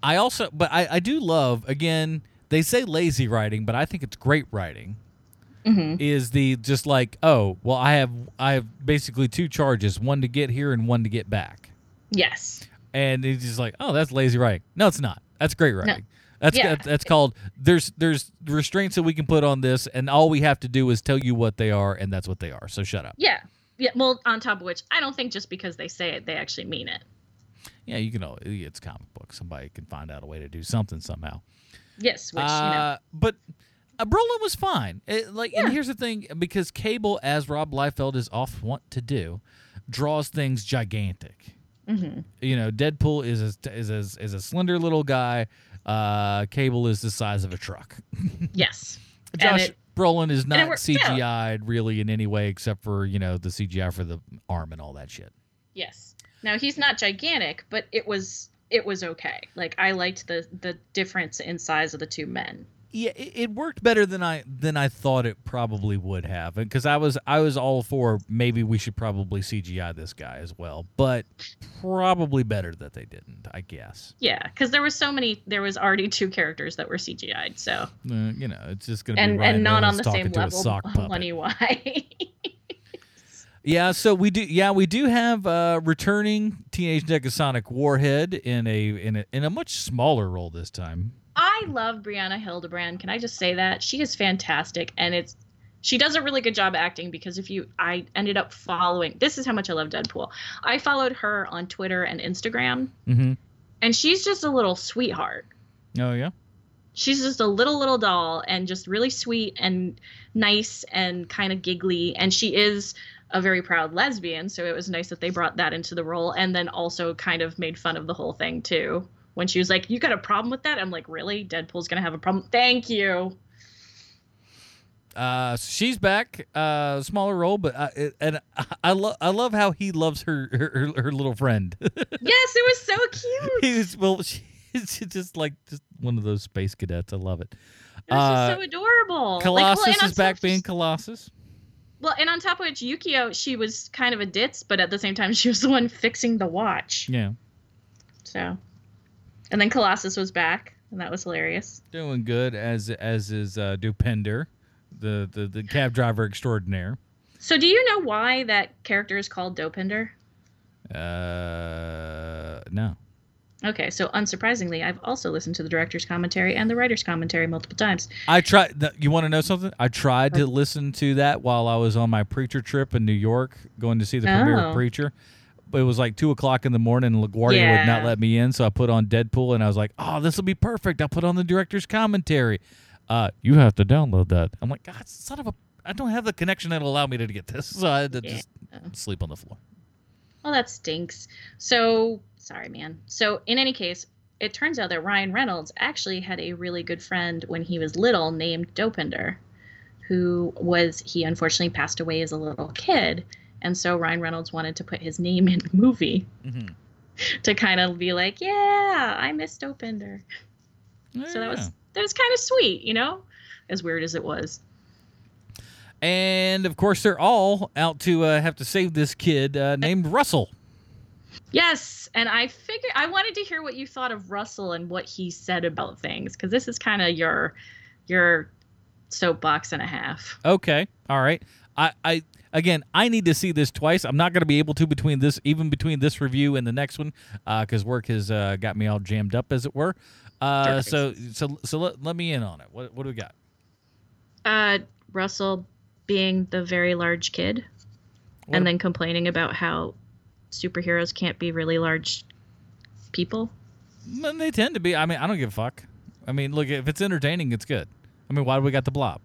I also, but I, I do love again. They say lazy writing, but I think it's great writing. Mm-hmm. Is the just like oh well I have I have basically two charges one to get here and one to get back Yes. and it's just like oh that's lazy writing no it's not that's great writing that's Yeah. that's called there's there's restraints that we can put on this and all we have to do is tell you what they are and that's what they are so shut up Yeah. Yeah. Well, on top of which, I don't think just because they say it, they actually mean it. yeah you can all it's comic book somebody can find out a way to do something somehow Yes. Which you know. Uh, but Brolin was fine. It, like, and here's the thing: because Cable, as Rob Liefeld is off want to do, draws things gigantic. Mm-hmm. You know, Deadpool is a, is a, is a slender little guy. Uh, Cable is the size of a truck. Yes. Josh it- Brolin is not. CGI'd really in any way except for you know the CGI for the arm and all that shit. Yes. Now he's not gigantic, but it was it was okay. Like I liked the the difference in size of the two men. Yeah, it, it worked better than I than I thought it probably would have, because I was I was all for maybe we should probably CGI this guy as well, but probably better that they didn't. I guess. Yeah, because there was so many. There was already two characters that were CGI'd. So Uh, you know, it's just gonna and and not on the same level. Money why? Yeah, so we do. Yeah, we do have uh, returning Teenage Negasonic Warhead in a in a in a much smaller role this time. I love Brianna Hildebrand. Can I just say that she is fantastic, and it's she does a really good job acting because if you I ended up following this is how much I love Deadpool. I followed her on Twitter and Instagram, Mm-hmm. and she's just a little sweetheart. Oh yeah. she's just a little little doll and just really sweet and nice and kind of giggly and she is a very proud lesbian so it was nice that they brought that into the role and then also kind of made fun of the whole thing too when she was like you got a problem with that i'm like really deadpool's gonna have a problem thank you Uh, so she's back, uh, smaller role, but uh, and I love I love how he loves her her, her, little friend. yes, it was so cute. he was well, she, she's just like just one of those space cadets. I love it. It was Uh, so adorable. Like, well, Colossus is back being Colossus. Well, and on top of which, Yukio, she was kind of a ditz, but at the same time, she was the one fixing the watch. Yeah, So, and then Colossus was back, and that was hilarious. doing good as as is uh, Dopinder, the, the the cab driver extraordinaire. So, do you know why that character is called Dopinder? Uh, no. Okay, so unsurprisingly, I've also listened to the director's commentary and the writer's commentary multiple times. I tried. You want to know something? I tried to listen to that while I was on my preacher trip in New York, going to see the premiere Oh. of Preacher. It was like two o'clock in the morning, and LaGuardia would not let me in, so I put on Deadpool, and I was like, "Oh, this will be perfect." I put on the director's commentary. Uh, you have to download that. I'm like, God, son of a! I don't have the connection that'll allow me to get this, so I had to just sleep on the floor. Well, that stinks. So, sorry, man. So, in any case, it turns out that Ryan Reynolds actually had a really good friend when he was little named Dopinder, who was, he unfortunately passed away as a little kid. And so Ryan Reynolds wanted to put his name in the movie Mm-hmm. to kind of be like, yeah, I miss Dopinder. So that was that was kind of sweet, you know, as weird as it was. And of course, they're all out to uh, have to save this kid uh, named Russell. Yes, and I figured I wanted to hear what you thought of Russell and what he said about things because this is kind of your your soapbox and a half. Okay. All right. I, I again, I need to see this twice. I'm not going to be able to between this, even between this review and the next one, because work has uh, got me all jammed up, as it were. Uh, so, so, so let, let me in on it. What, what do we got? Uh, Russell being the very large kid, What and a- then complaining about how superheroes can't be really large people. They tend to be. I mean, I don't give a fuck. I mean, look, if it's entertaining, it's good. I mean, why do we got the blob?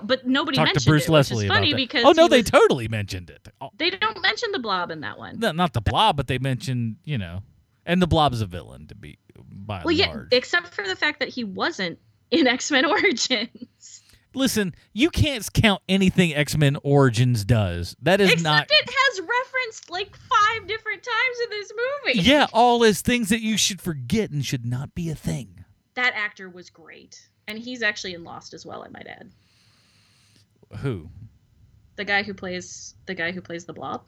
No. But nobody Talk mentioned to Bruce it, Leslie which is about funny that. because oh no, they was- totally mentioned it. Oh, they don't mention the blob in that one. no, not the blob, but they mentioned you know, and the blob's a villain to be by Well, yeah, large. except for the fact that he wasn't in X Men Origins. Listen, you can't count anything X Men Origins does. That is Except not. it has referenced like five different times in this movie. Yeah, all is things that you should forget and should not be a thing. That actor was great. And he's actually in Lost as well, I might add. Who? The guy who plays the guy who plays the blob.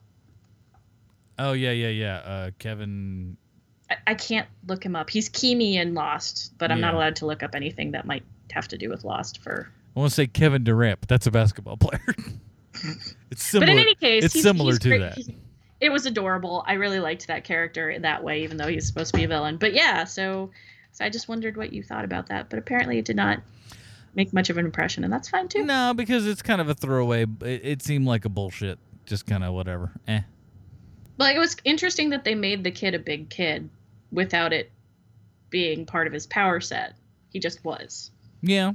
Oh yeah, yeah, yeah. Uh, Kevin. I, I can't look him up. He's Keamy in Lost, but I'm not allowed to look up anything that might have to do with Lost for I want to say Kevin Durant, but that's a basketball player. it's similar. But in any case, it's he's- similar he's to great. that. It was adorable. I really liked that character in that way, even though he's supposed to be a villain. But yeah, so so I just wondered what you thought about that. But apparently, it did not make much of an impression, and that's fine too. No, because it's kind of a throwaway. It, it seemed like a bullshit. Just kind of whatever. Eh. But it was interesting that they made the kid a big kid without it being part of his power set. He just was. Yeah.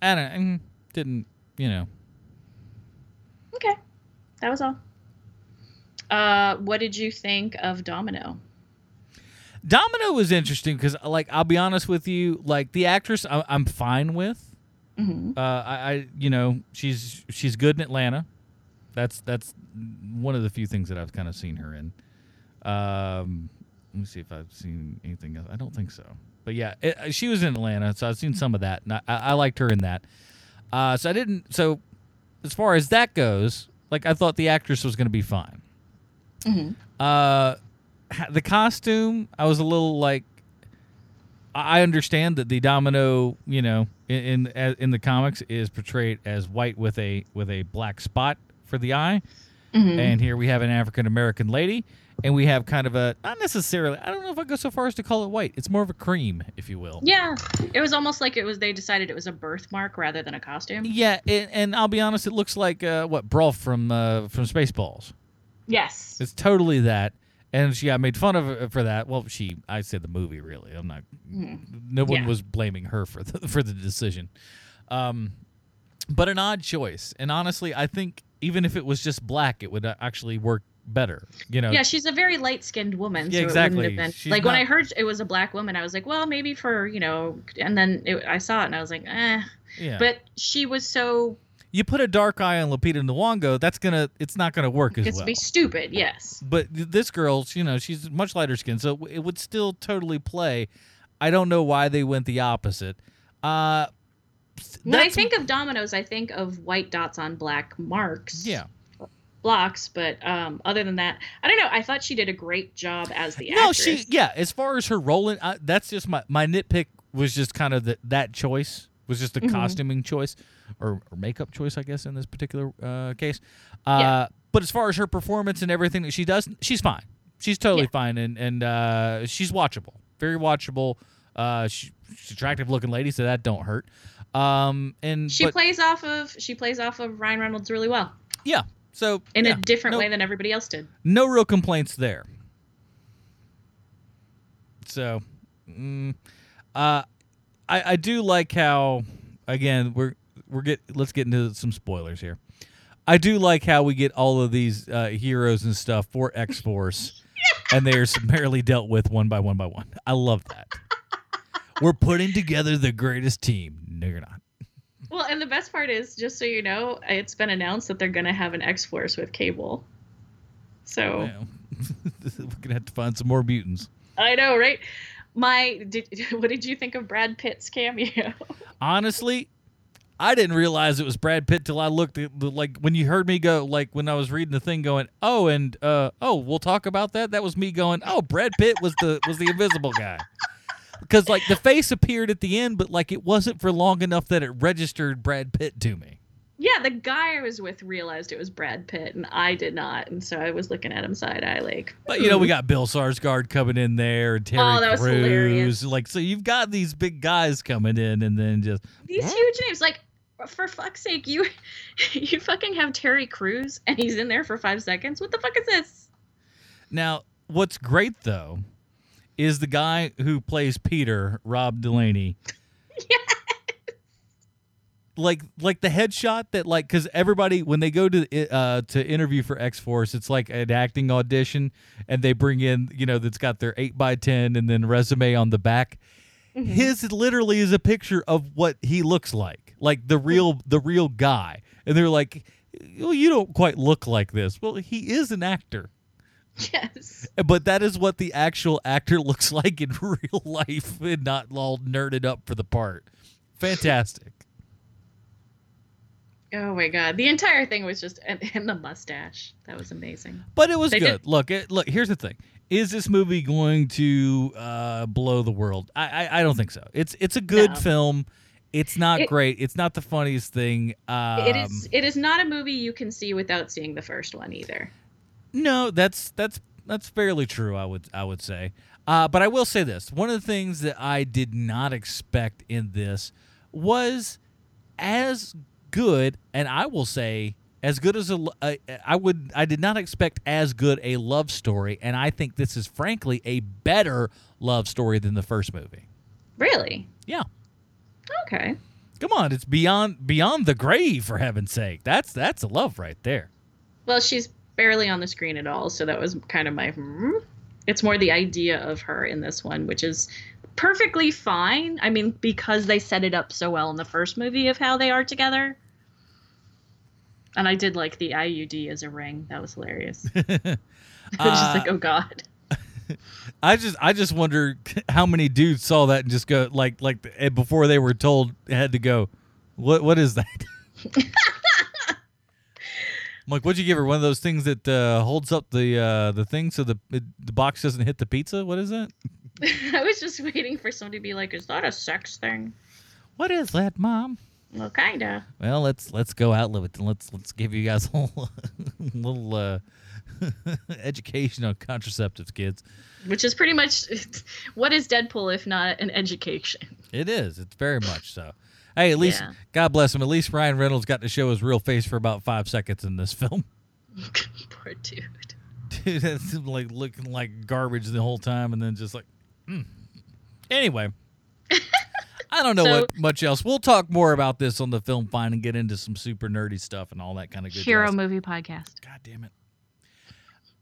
I don't. mm, Didn't you know? Okay, that was all. Uh, what did you think of Domino? Domino was interesting because, like, I'll be honest with you, like the actress, I, I'm fine with. Mm-hmm. Uh, I, I, you know, she's she's good in Atlanta. That's that's one of the few things that I've kind of seen her in. Um, let me see if I've seen anything else. I don't think so. But yeah, it, she was in Atlanta, so I've seen some of that, and I, I liked her in that. Uh, so I didn't. So as far as that goes, like I thought the actress was going to be fine. Mm-hmm. Uh, the costume, I was a little like. I understand that the Domino, you know, in in, in the comics is portrayed as white with a with a black spot for the eye, Mhm. and here we have an African American lady, and we have kind of a not necessarily. I don't know if I go so far as to call it white. It's more of a cream, if you will. Yeah, it was almost like it was. They decided it was a birthmark rather than a costume. Yeah, and, and I'll be honest, it looks like uh, what Brolf from uh, from Spaceballs. Yes. It's totally that, and she got made fun of uh, for that. Well, she, I said the movie. Really, I'm not. Mhm. No one Yeah. was blaming her for the, for the decision, um, but an odd choice. And honestly, I think even if it was just black, it would uh, actually work better. You know. Yeah, she's a very light-skinned woman. Yeah, so exactly. It wouldn't have been, like when I heard it was a black woman, I was like, well, maybe for you know. And then it, I saw it and I was like, eh. Yeah. But she was so You put a dark eye on Lupita Nyong'o, that's gonna it's not gonna work as gets well. to be stupid. Yes. But this girl, you know, she's much lighter skin, so it would still totally play. I don't know why they went the opposite. Uh, When I think of dominoes, I think of white dots on black marks. yeah. Blocks, but um, other than that, I don't know. I thought she did a great job as the No, actress. she yeah. As far as her rolling, I, that's just my my nitpick was just kind of the, that choice was just a Mhm. costuming choice or, or makeup choice, I guess, in this particular uh, case. Uh, Yeah. But as far as her performance and everything that she does, she's fine. She's totally fine, and and uh, she's watchable, very watchable. Uh, she, she's attractive looking lady, so that don't hurt. Um, and She but- plays off of she plays off of Ryan Reynolds really well yeah. So in yeah, a different no- way than everybody else did. no real complaints there. So, mm, uh, I I do like how again we're we're get let's get into some spoilers here. I do like how we get all of these uh, heroes and stuff for X Force, and they are summarily dealt with one by one by one. I love that. We're putting together the greatest team. No, you're not. Well, and the best part is, just so you know, it's been announced that they're going to have an X Force with Cable. So we're gonna have to find some more mutants. I know, right? My, did, what did you think of Brad Pitt's cameo? honestly, I didn't realize it was Brad Pitt till I looked at the, like when you heard me go like when I was reading the thing going oh and uh oh we'll talk about that? That was me going oh Brad Pitt was the was the invisible guy. Because like the face appeared at the end but like it wasn't for long enough that it registered Brad Pitt to me yeah, the guy I was with realized it was Brad Pitt, and I did not, and so I was looking at him side eye like. but you know "Hmm." we got Bill Skarsgård coming in there and Terry Oh, that was Crews hilarious. like so you've got these big guys coming in and then just these huge names. Like, for fuck's sake, you you fucking have Terry Crews, and he's in there for five seconds. What the fuck is this? Now, what's great though is the guy who plays Peter, Rob Delaney. Like, like the headshot that like because everybody when they go to uh to interview for X Force, it's like an acting audition, and they bring in you know that's got their eight by ten and then resume on the back. His literally is a picture of what he looks like, like the real the real guy, and they're like, "Well, you don't quite look like this." Well, he is an actor. Yes. But that is what the actual actor looks like in real life and not all nerded up for the part. Fantastic. Oh my god, the entire thing was just and, and the mustache. That was amazing. But it was They good. did- Look, it, look. Here's the thing: is this movie going to uh, blow the world? I, I, I don't think so. It's it's a good No. film. It's not It- great. It's not the funniest thing. Um, it is. It is not a movie you can see without seeing the first one either. No, that's that's that's fairly true. I would I would say. Uh, but I will say this: one of the things that I did not expect in this was as good, and I will say as good as a. uh, I would I did not expect as good a love story, and I think this is frankly a better love story than the first movie. Really? Yeah. Okay. Come on, it's beyond beyond the grave for heaven's sake. That's that's a love right there. Well, she's barely on the screen at all, so that was kind of my. Hmm. It's more the idea of her in this one, which is perfectly fine. I mean, because they set it up so well in the first movie of how they are together. And I did like the IUD as a ring. That was hilarious. I was just like, oh god. I just I just wonder how many dudes saw that and just go like like eh, before they were told had to go. What what is that? I'm like, what'd you give her? One of those things that uh, holds up the uh, the thing so the it, the box doesn't hit the pizza. What is that? I was just waiting for somebody to be like, is that a sex thing? What is that, mom? Well, kinda. Well, let's let's go out with it. and Let's let's give you guys a little, little uh, education on contraceptives, kids. Which is pretty much what is Deadpool if not an education? It is. It's very much so. Hey, at least Yeah. God bless him. At least Ryan Reynolds got to show his real face for about five seconds in this film. Poor dude. Dude, that's like looking like garbage the whole time, and then just like. mm. Anyway, I don't know So- what much else. We'll talk more about this on the film fine and get into some super nerdy stuff and all that kind of good. Hero jazz. movie podcast. God damn it.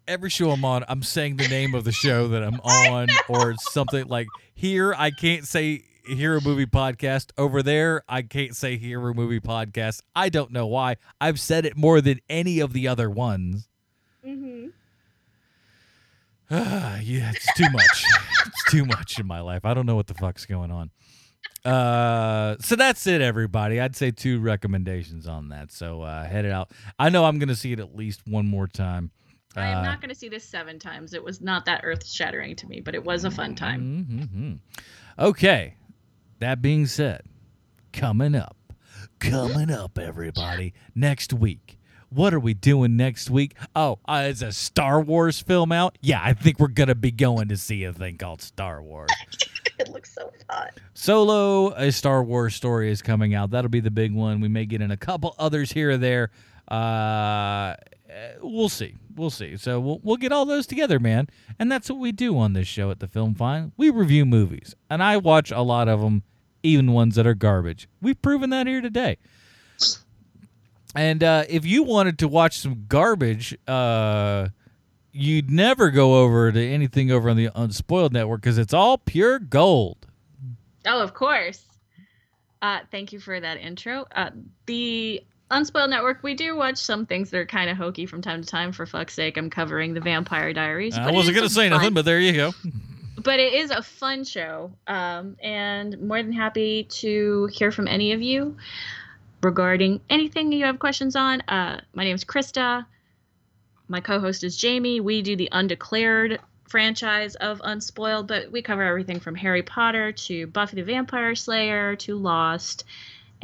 Every show I'm on, I'm saying the name of the show that I'm on, or something like here. I can't say Hero Movie Podcast. Over there, I can't say Hero Movie Podcast. I don't know why. I've said it more than any of the other ones. Mm-hmm. yeah, it's too much. it's too much in my life. I don't know what the fuck's going on. Uh, so that's it, everybody. I'd say two recommendations on that. So uh, head it out. I know I'm gonna see it at least one more time. I am Uh, not going to see this seven times. It was not that earth shattering to me, but it was a fun time. Mm-hmm. Okay. That being said, coming up, coming up, everybody, next week. What are we doing next week? Oh, uh, is a Star Wars film out? Yeah, I think we're gonna be going to see a thing called Star Wars. It looks so fun. Solo, a Star Wars story is coming out. That'll be the big one. We may get in a couple others here or there. Uh, we'll see. We'll see. So we'll, we'll get all those together, man. And that's what we do on this show at the Film Fine. We review movies, and I watch a lot of them, even ones that are garbage. We've proven that here today. And uh, if you wanted to watch some garbage, uh, you'd never go over to anything over on the Unspoiled Network because it's all pure gold. Oh, of course. Uh, thank you for that intro. Uh, the Unspoiled Network, we do watch some things that are kind of hokey from time to time. For fuck's sake, I'm covering the Vampire Diaries. I wasn't going to say fun- nothing, but there you go. but it is a fun show um, and more than happy to hear from any of you regarding anything you have questions on uh, my name is krista my co-host is jamie we do the undeclared franchise of unspoiled but we cover everything from harry potter to buffy the vampire slayer to lost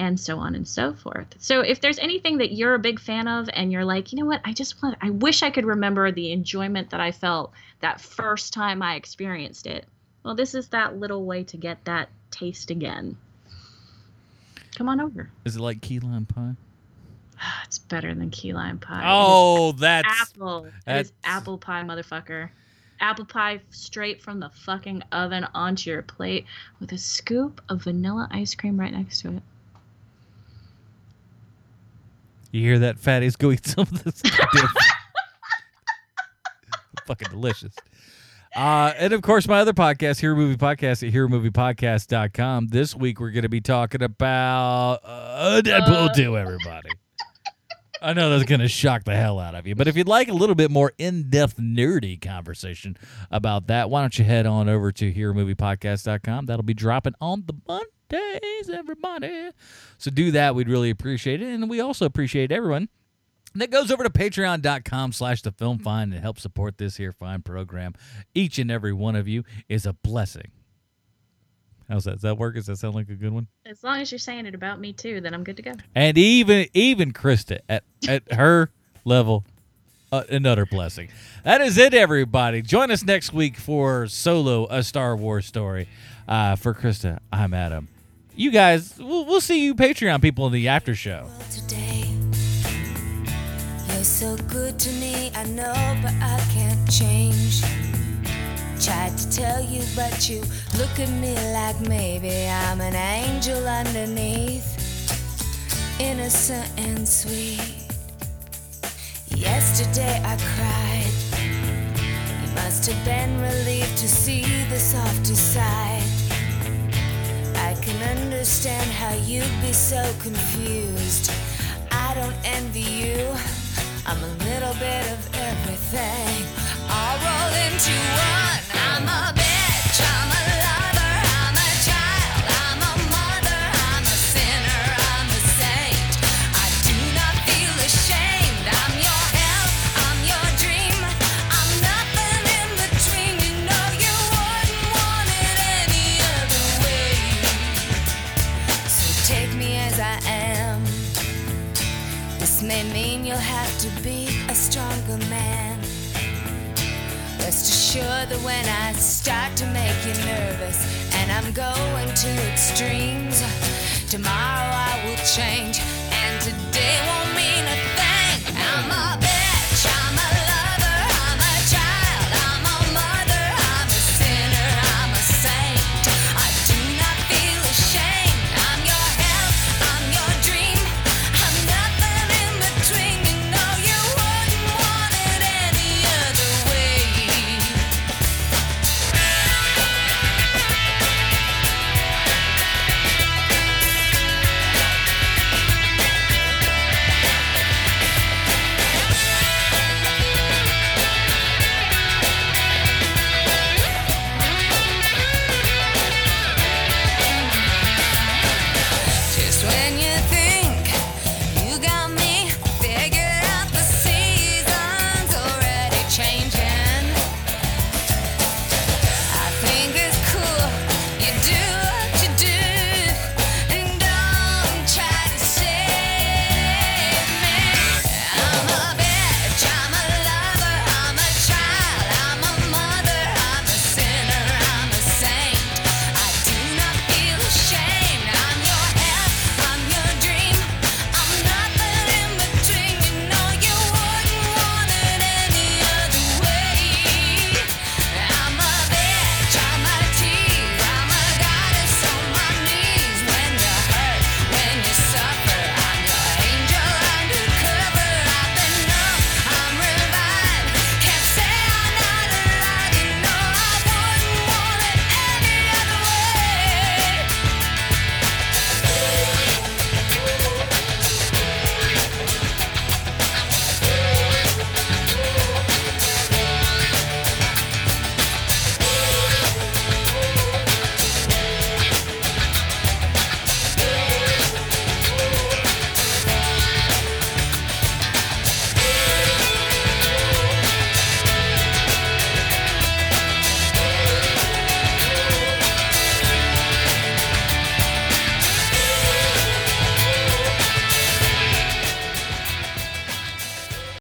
and so on and so forth. So if there's anything that you're a big fan of and you're like, you know what, I just want I wish I could remember the enjoyment that I felt that first time I experienced it. Well, this is that little way to get that taste again. Come on over. Is it like key lime pie? It's better than key lime pie. Oh, that's apple. It is that's- apple pie, motherfucker. Apple pie straight from the fucking oven onto your plate with a scoop of vanilla ice cream right next to it. You hear that, fatties? Go eat some of this. Fucking delicious. Uh, and of course, my other podcast, Hero Movie Podcast at HeroMoviePodcast.com. This week, we're going to be talking about uh, Deadpool 2, everybody. I know that's going to shock the hell out of you. But if you'd like a little bit more in depth, nerdy conversation about that, why don't you head on over to HeroMoviePodcast.com? That'll be dropping on the Mondays, everybody. So do that. We'd really appreciate it. And we also appreciate everyone that goes over to patreon.com slash the film fine and helps support this here fine program. Each and every one of you is a blessing. How's that? Does that work? Does that sound like a good one? As long as you're saying it about me too, then I'm good to go. And even even Krista at, at her level, uh, another blessing. That is it, everybody. Join us next week for Solo, a Star Wars story. Uh, for Krista, I'm Adam. You guys, we'll, we'll see you Patreon people in the after show. You're Tried to tell you, but you look at me like maybe I'm an angel underneath. Innocent and sweet. Yesterday I cried. You must have been relieved to see the softer side. I can understand how you'd be so confused. I don't envy you. I'm a little bit of everything. All rolled into one. I'm a bitch. I'm a sure that when I start to make you nervous and I'm going to extremes, tomorrow I will change and today won't mean a thing. I'm a